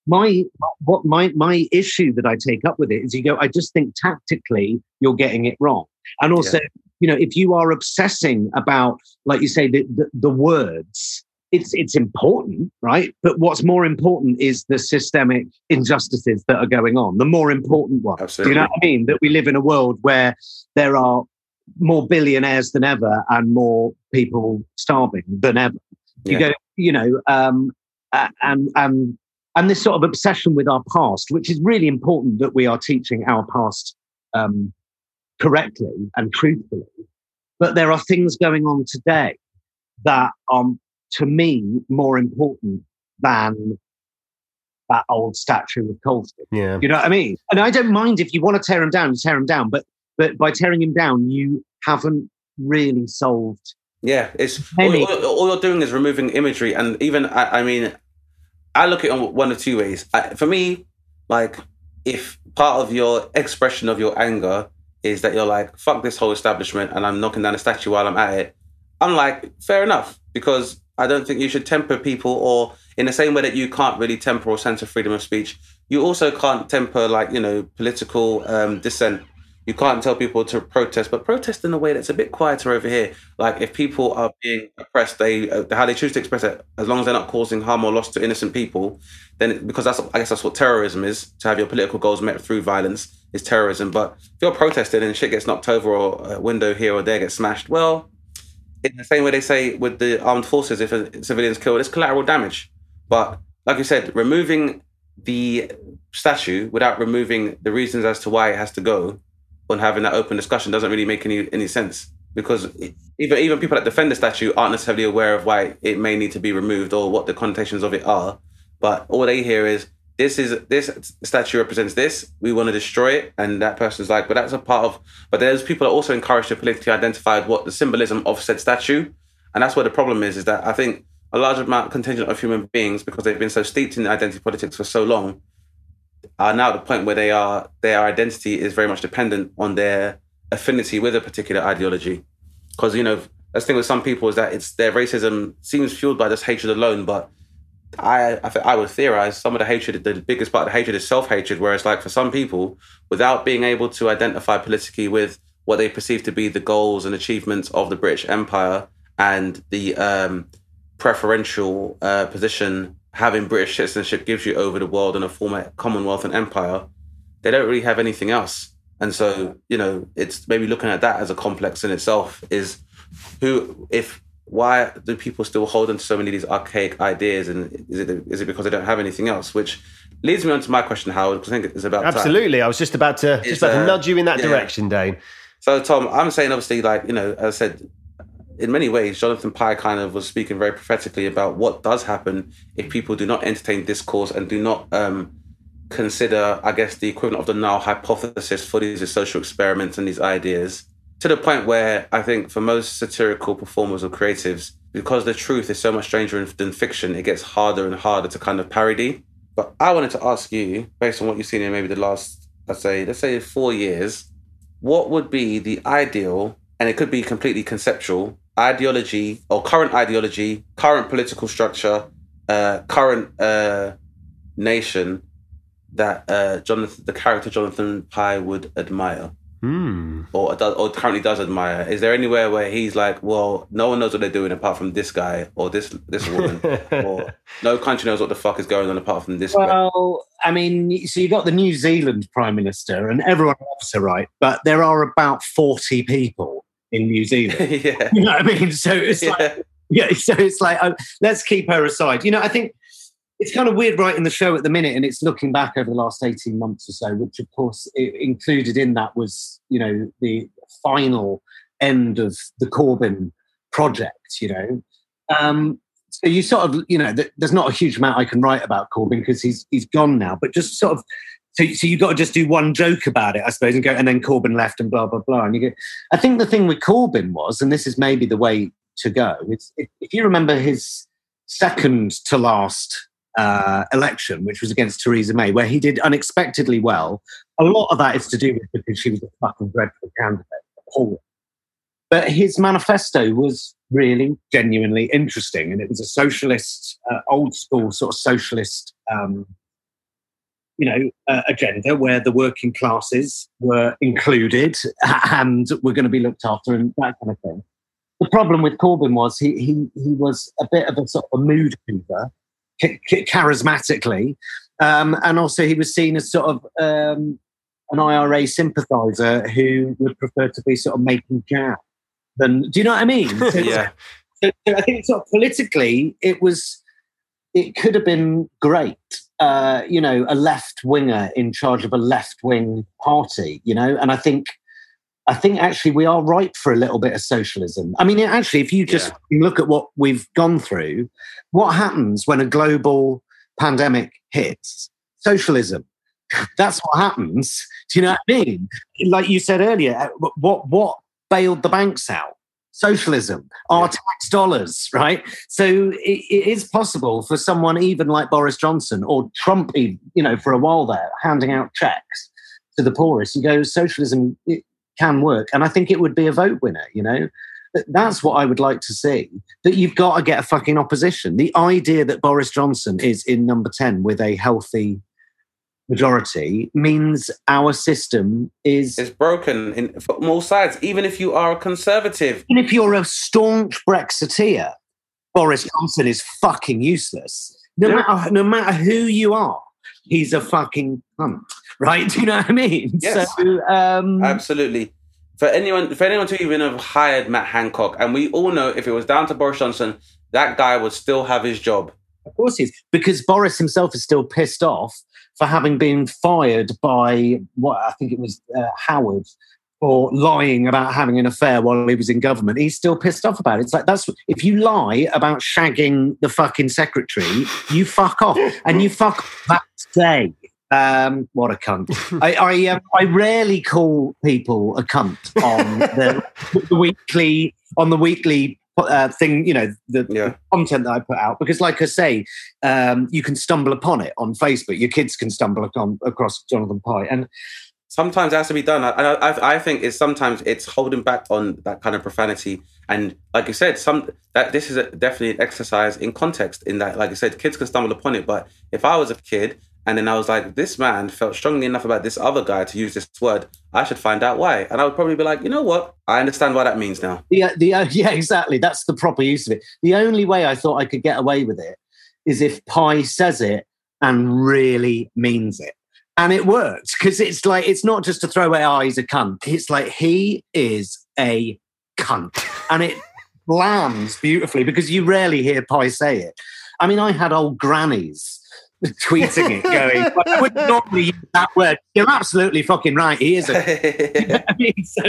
My what my my issue that I take up with it is you go. I just think tactically you're getting it wrong, and also you know if you are obsessing about like you say the, the, the words it's it's important right but what's more important is the systemic injustices that are going on the more important one Absolutely. do you know what i mean that we live in a world where there are more billionaires than ever and more people starving than ever you Yeah. go you know um and and and this sort of obsession with our past which is really important that we are teaching our past um correctly and truthfully. But there are things going on today that are, to me, more important than that old statue of Colston. Yeah. You know what I mean? And I don't mind if you want to tear him down, tear him down. But but by tearing him down, you haven't really solved. Yeah, it's all, all, all you're doing is removing imagery, and even I, I mean, I look at it on one of two ways. I, for me, like if part of your expression of your anger is that you're like fuck this whole establishment, and I'm knocking down a statue while I'm at it, I'm like fair enough because I don't think you should temper people, or in the same way that you can't really temper or censor freedom of speech, you also can't temper like you know political um, dissent. You can't tell people to protest, but protest in a way that's a bit quieter over here. Like if people are being oppressed, they uh, how they choose to express it, as long as they're not causing harm or loss to innocent people, then because that's I guess that's what terrorism is to have your political goals met through violence is terrorism. But if you're protesting and shit gets knocked over or a window here or there gets smashed, well, in the same way they say with the armed forces, if a civilian's killed, it's collateral damage. But like you said, removing the statue without removing the reasons as to why it has to go and having that open discussion doesn't really make any any sense because even even people that defend the statue aren't necessarily aware of why it may need to be removed or what the connotations of it are. But all they hear is this is this statue represents this. We want to destroy it, and that person's like, but that's a part of. But there's people that also encouraged to politically identify what the symbolism of said statue, and that's where the problem is. Is that I think a large amount contingent of human beings, because they've been so steeped in identity politics for so long, are now at the point where they are their identity is very much dependent on their affinity with a particular ideology. Because you know, the thing with some people is that it's their racism seems fueled by this hatred alone, but I I, I would theorize some of the hatred, the biggest part of the hatred is self hatred. Whereas, like for some people, without being able to identify politically with what they perceive to be the goals and achievements of the British Empire and the um, preferential uh, position having British citizenship gives you over the world in a former Commonwealth and Empire, they don't really have anything else. And so, you know, it's maybe looking at that as a complex in itself is who, if, why do people still hold on to so many of these archaic ideas? And is it, is it because they don't have anything else? Which leads me on to my question, Howard, because I think it's about time. Absolutely. I was just about to, just about to uh, nudge you in that yeah. direction, Dane. So, Tom, I'm saying obviously, like you know, as I said, in many ways, Jonathan Pie kind of was speaking very prophetically about what does happen if people do not entertain discourse and do not um, consider, I guess, the equivalent of the null hypothesis for these social experiments and these ideas. To the point where I think for most satirical performers or creatives, because the truth is so much stranger than fiction, it gets harder and harder to kind of parody. But I wanted to ask you, based on what you've seen in maybe the last, let's say, let's say four years, what would be the ideal, and it could be completely conceptual, ideology or current ideology, current political structure, uh, current uh, nation that uh, Jonathan, the character Jonathan Pie would admire? Hmm. Or, or currently does admire? Is there anywhere where he's like, well, no one knows what they're doing apart from this guy or this this woman, or no country knows what the fuck is going on apart from this guy? Well, I mean, so you've got the New Zealand Prime Minister, and everyone loves her, right? But there are about 40 people in New Zealand. yeah, You know what I mean? So it's like, yeah, yeah, so it's like, uh, let's keep her aside. You know, I think it's kind of weird writing the show at the minute, and it's looking back over the last 18 months or so, which of course included in that was, you know, the final end of the Corbyn project, you know. Um, so you sort of, you know, th- there's not a huge amount I can write about Corbyn because he's he's gone now, but just sort of so, so you've got to just do one joke about it, I suppose, and go, and then Corbyn left and blah blah blah. And you go, I think the thing with Corbyn was, and this is maybe the way to go. It's if, if you remember his second to last uh, election, which was against Theresa May, where he did unexpectedly well. A lot of that is to do with because she was a fucking dreadful candidate. But his manifesto was really genuinely interesting, and it was a socialist, uh, old school sort of socialist, um, you know, uh, agenda where the working classes were included and were going to be looked after and that kind of thing. The problem with Corbyn was he he he was a bit of a sort of a mood ch- ch- charismatically, um, and also he was seen as sort of um, an IRA sympathiser who would prefer to be sort of making jam. Than, do you know what I mean? So- yeah. so, so I think sort of politically, it was, it could have been great. Uh, you know, a left winger in charge of a left wing party. You know, and I think, I think actually we are ripe for a little bit of socialism. I mean, actually, if you just look at what we've gone through, what happens when a global pandemic hits? Socialism. That's what happens. Do you know what I mean? Like you said earlier, uh, what what bailed the banks out? Socialism, our tax dollars, right? So it, it is possible for someone even like Boris Johnson or Trump, you know, for a while there, handing out checks to the poorest. You go, socialism it can work, and I think it would be a vote winner. You know, that's what I would like to see. That you've got to get a fucking opposition. The idea that Boris Johnson is in number ten with a healthy majority means our system is It's broken in, from all sides. Even if you are a conservative, even if you're a staunch Brexiteer, Boris Johnson is fucking useless. No Yeah. matter no matter who you are, he's a fucking cunt. Right? Do you know what I mean? Yes. So um absolutely. For anyone, for anyone to even have hired Matt Hancock, and we all know if it was down to Boris Johnson, that guy would still have his job. Of course he is. Because Boris himself is still pissed off for having been fired by what I think it was uh, Howard for lying about having an affair while he was in government. He's still pissed off about it. It's like that's if you lie about shagging the fucking secretary, you fuck off and you fuck off that day. Um, what a cunt! I I, um, I rarely call people a cunt on the, the weekly on the weekly uh, thing. You know the, Yeah. content that I put out because, like I say, um, you can stumble upon it on Facebook. Your kids can stumble upon, across Jonathan Pie, and sometimes it has to be done. And I, I, I think it's sometimes it's holding back on that kind of profanity. And like you said, some that this is a, definitely an exercise in context. In that, like I said, kids can stumble upon it. But if I was a kid and then I was like, this man felt strongly enough about this other guy to use this word, I should find out why. And I would probably be like, you know what? I understand what that means now. the the uh, yeah exactly that's the proper use of it. The only way I thought I could get away with it is if Pie says it and really means it. And it works because it's like it's not just to throw away, oh, he's a cunt. It's like he is a cunt. And it lands beautifully because you rarely hear Pie say it. I mean, I had old grannies tweeting it, going, "Well, I wouldn't normally use that word. You're absolutely fucking right. He is a I mean, so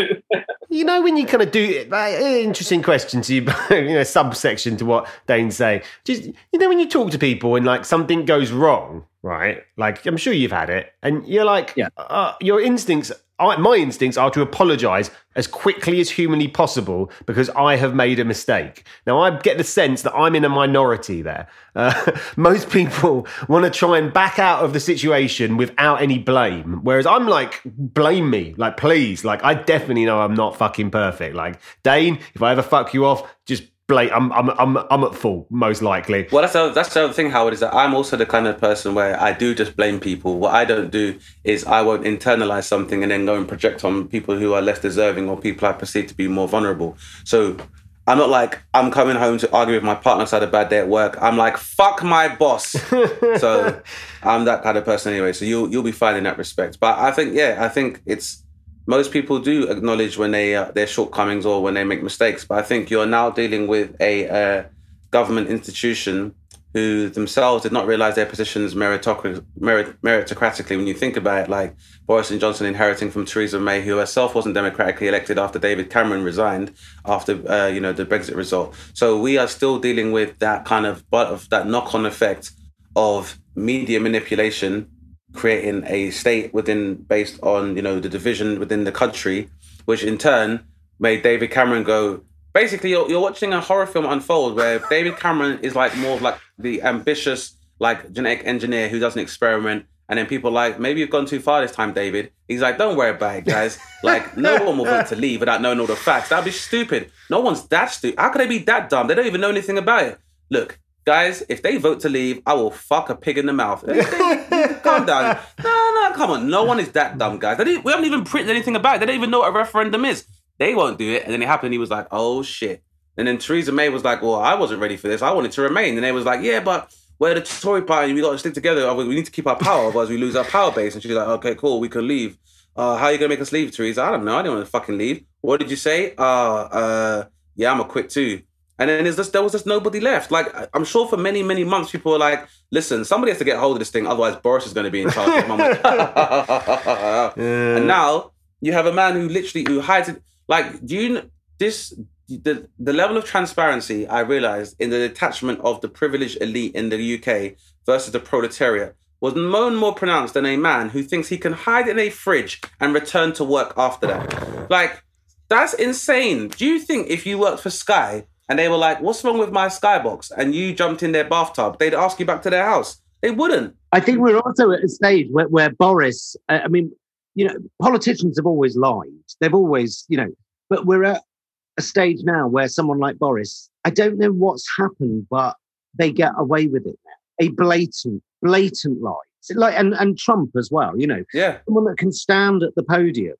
You know, when you kind of do uh, interesting question to you, you know, subsection to what Dane's saying. Just you know, when you talk to people and like something goes wrong, right? Like I'm sure you've had it, and you're like, Yeah. uh, your instincts. I, my instincts are to apologise as quickly as humanly possible because I have made a mistake. Now I get the sense that I'm in a minority there. Uh, most people want to try and back out of the situation without any blame, whereas I'm like, blame me, like please, like I definitely know I'm not fucking perfect. Like Dane, if I ever fuck you off, just blame. I'm I'm I'm I'm at fault most likely. Well, that's the, that's the other thing, Howard, is that I'm also the kind of person where I do just blame people. What I don't do is I won't internalize something and then go and project on people who are less deserving or people I perceive to be more vulnerable. So I'm not like I'm coming home to argue with my partner 'cause I had a bad day at work. I'm like fuck my boss. so I'm that kind of person anyway. So you'll you'll be fine in that respect. But I think yeah, I think it's most people do acknowledge when they uh, their shortcomings or when they make mistakes. But I think you're now dealing with a uh, government institution who themselves did not realize their positions merit, meritocratically. When you think about it, like Boris and Johnson inheriting from Theresa May, who herself wasn't democratically elected after David Cameron resigned after uh, you know the Brexit result. So we are still dealing with that kind of but of that knock on effect of media manipulation creating a state within based on you know the division within the country which in turn made david cameron go basically you're, you're watching a horror film unfold where david cameron is like more of like the ambitious like genetic engineer who does an experiment and then people are like maybe you've gone too far this time david. He's like don't worry about it guys. Like no one will want to leave without knowing all the facts. That'd be stupid. No one's that stupid how could they be that dumb? They don't even know anything about it. Look guys, if they vote to leave, I will fuck a pig in the mouth. Calm down. No, no, come on. No one is that dumb, guys. We haven't even printed anything about it. They don't even know what a referendum is. They won't do it. And then it happened. He was like, oh shit. And then Theresa May was like, well, I wasn't ready for this. I wanted to remain. And they was like, yeah, but we're the Tory party. We got to stick together. We need to keep our power. Otherwise, we lose our power base. And she's like, okay, cool. We can leave. Uh, how are you going to make us leave, Theresa? I don't know. I didn't want to fucking leave. What did you say? Uh, uh, yeah, I'm going to quit too. And then there's just, there was just nobody left. Like, I'm sure for many, many months, people were like, listen, somebody has to get hold of this thing. Otherwise, Boris is going to be in charge. Like, And now you have a man who literally who hides it. Like, do you this the the level of transparency I realized in the detachment of the privileged elite in the UK versus the proletariat was more and more pronounced than a man who thinks he can hide in a fridge and return to work after that. Like, that's insane. Do you think if you worked for Sky and they were like, "What's wrong with my Skybox?" and you jumped in their bathtub, they'd ask you back to their house? They wouldn't. I think we're also at a stage where, where Boris, uh, I mean, you know, politicians have always lied. They've always, you know, but we're at a stage now where someone like Boris, I don't know what's happened, but they get away with it now. A blatant, blatant lie. Like, and, and Trump as well, you know, Yeah. someone that can stand at the podium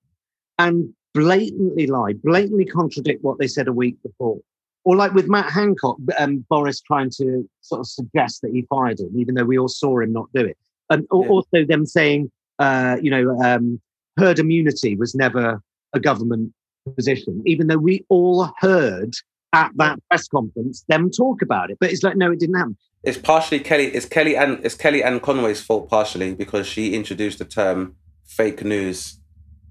and blatantly lie, blatantly contradict what they said a week before. Or like with Matt Hancock, um, Boris trying to sort of suggest that he fired him, even though we all saw him not do it. And Yeah. also them saying, uh, you know, um, herd immunity was never a government position, even though we all heard at that press conference them talk about it. But it's like, no, it didn't happen. it's partially Kelly. It's Kelly and it's Kellyanne Conway's fault partially because she introduced the term fake news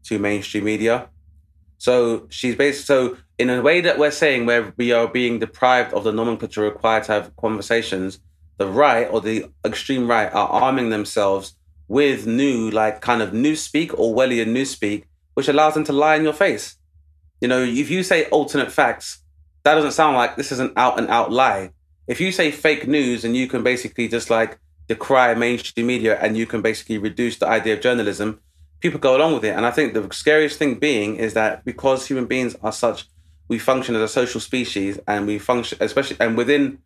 to mainstream media. So she's basically so in a way that we're saying where we are being deprived of the nomenclature required to have conversations, the right or the extreme right are arming themselves with new like kind of new speak or newspeak Orwellian newspeak, which allows them to lie in your face. You know, if you say alternate facts, that doesn't sound like this is an out and out lie. If you say fake news and you can basically just like decry mainstream media and you can basically reduce the idea of journalism, people go along with it. And I think the scariest thing being is that because human beings are such, we function as a social species and we function, especially, and within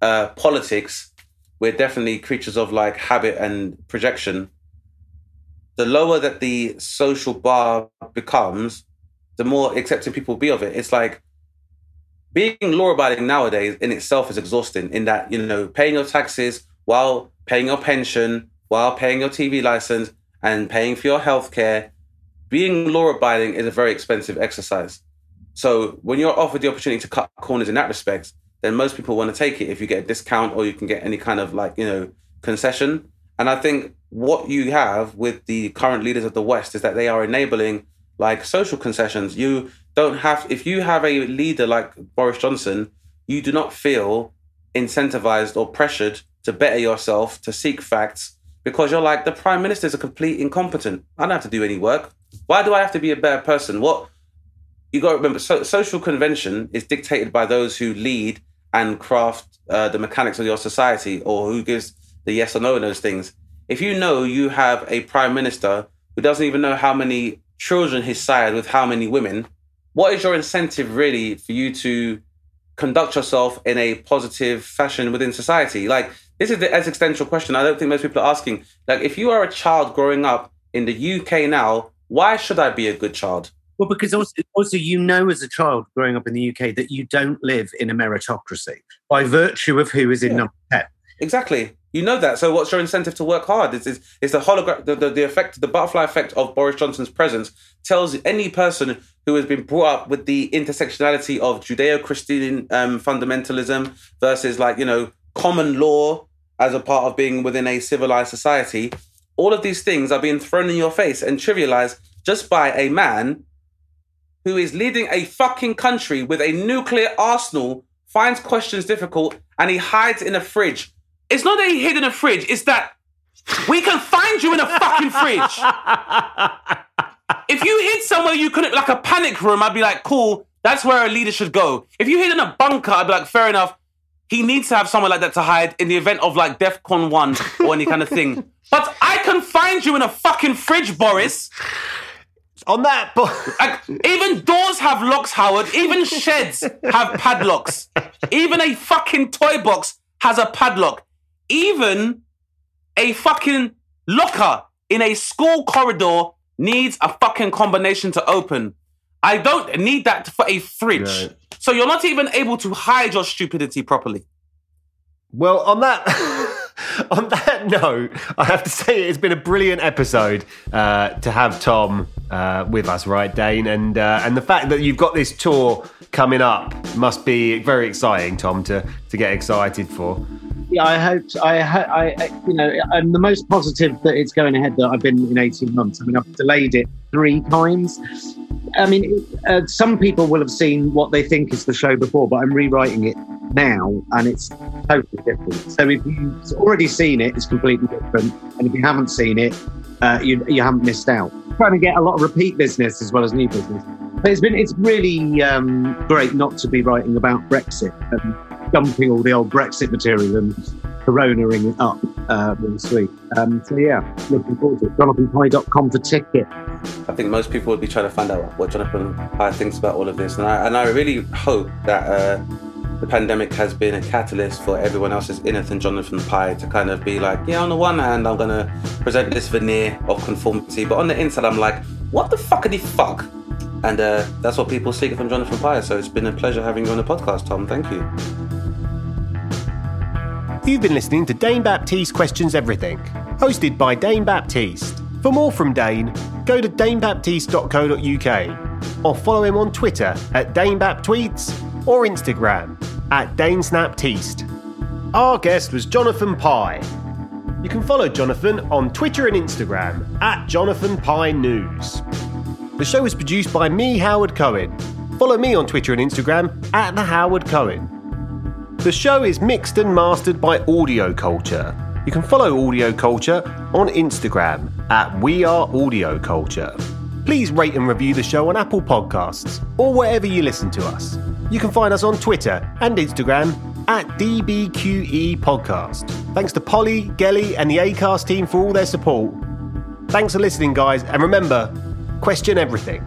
uh, politics, we're definitely creatures of like habit and projection. The lower that the social bar becomes, the more accepting people will be of it. It's like being law abiding nowadays in itself is exhausting in that, you know, paying your taxes while paying your pension, while paying your TV license and paying for your healthcare, being law abiding is a very expensive exercise. So when you're offered the opportunity to cut corners in that respect, then most people want to take it if you get a discount or you can get any kind of like, you know, concession. And I think what you have with the current leaders of the West is that they are enabling like social concessions. You don't have, if you have a leader like Boris Johnson, you do not feel incentivized or pressured to better yourself, to seek facts, because you're like, the prime minister is a complete incompetent. I don't have to do any work. Why do I have to be a better person? What you got to remember, so, social convention is dictated by those who lead and craft uh, the mechanics of your society or who gives the yes or no in those things. If you know you have a prime minister who doesn't even know how many children he's sired with how many women, what is your incentive really for you to conduct yourself in a positive fashion within society? Like, this is the existential question. I don't think most people are asking. Like, if you are a child growing up in the UK now, why should I be a good child? Well, because also, also you know as a child growing up in the UK that you don't live in a meritocracy by virtue of who is in Yeah. number 10. Exactly. You know that. So what's your incentive to work hard? It's, it's, it's the hologram, the, the, the effect, the butterfly effect of Boris Johnson's presence tells any person who has been brought up with the intersectionality of Judeo-Christian um, fundamentalism versus like, you know, common law as a part of being within a civilized society. All of these things are being thrown in your face and trivialized just by a man who is leading a fucking country with a nuclear arsenal, finds questions difficult, and he hides in a fridge. It's not that he hid in a fridge, it's that we can find you in a fucking fridge. if you hid somewhere you couldn't, like a panic room, I'd be like, cool, that's where a leader should go. If you hid in a bunker, I'd be like, fair enough. He needs to have somewhere like that to hide in the event of like DEFCON 1 or any kind of thing. But I can find you in a fucking fridge, Boris. On that, bo- Like, even doors have locks, Howard. Even sheds have padlocks. Even a fucking toy box has a padlock. Even a fucking locker in a school corridor needs a fucking combination to open. I don't need that for a fridge. Right. So you're not even able to hide your stupidity properly. Well, on that on that note, I have to say it's been a brilliant episode uh, to have Tom uh, with us, right, Dane? And uh, and the fact that you've got this tour coming up must be very exciting, Tom, to to get excited for. Yeah, I hope. I, I, I- you know, I'm the most positive that it's going ahead that I've been in 18 months. I mean, I've delayed it three times. I mean, uh, some people will have seen what they think is the show before, but I'm rewriting it now, and it's totally different. So if you've already seen it, it's completely different, and if you haven't seen it, uh, you you haven't missed out. Trying to get a lot of repeat business as well as new business. But it's been it's really um, great not to be writing about Brexit and dumping all the old Brexit material and coronaing it up uh, really sweet. Um, so yeah, looking forward to it. JonathanPie.com for tickets. I think most people would be trying to find out what Jonathan Pie thinks about all of this, and I and I really hope that uh, the pandemic has been a catalyst for everyone else's inner than Jonathan Pie to kind of be like, yeah, on the one hand, I'm gonna present this veneer of conformity, but on the inside, I'm like, what the fuck fuckity fuck? And uh, that's what people seek from Jonathan Pie. So it's been a pleasure having you on the podcast, Tom. Thank you. You've been listening to Dane Baptiste Questions Everything, hosted by Dane Baptiste. For more from Dane, go to danebaptiste.co.uk or follow him on Twitter at DaneBapTweets or Instagram at DaneSnapTeast. Our guest was Jonathan Pie. You can follow Jonathan on Twitter and Instagram at Jonathan Pie News. The show is produced by me, Howard Cohen. Follow me on Twitter and Instagram at the Howard Cohen. The show is mixed and mastered by Audio Culture. You can follow Audio Culture on Instagram at We Are Audio Culture. Please rate and review the show on Apple Podcasts or wherever you listen to us. You can find us on Twitter and Instagram at DBQE Podcast. Thanks to Polly, Gelly, and the ACAST team for all their support. Thanks for listening, guys, and remember question everything.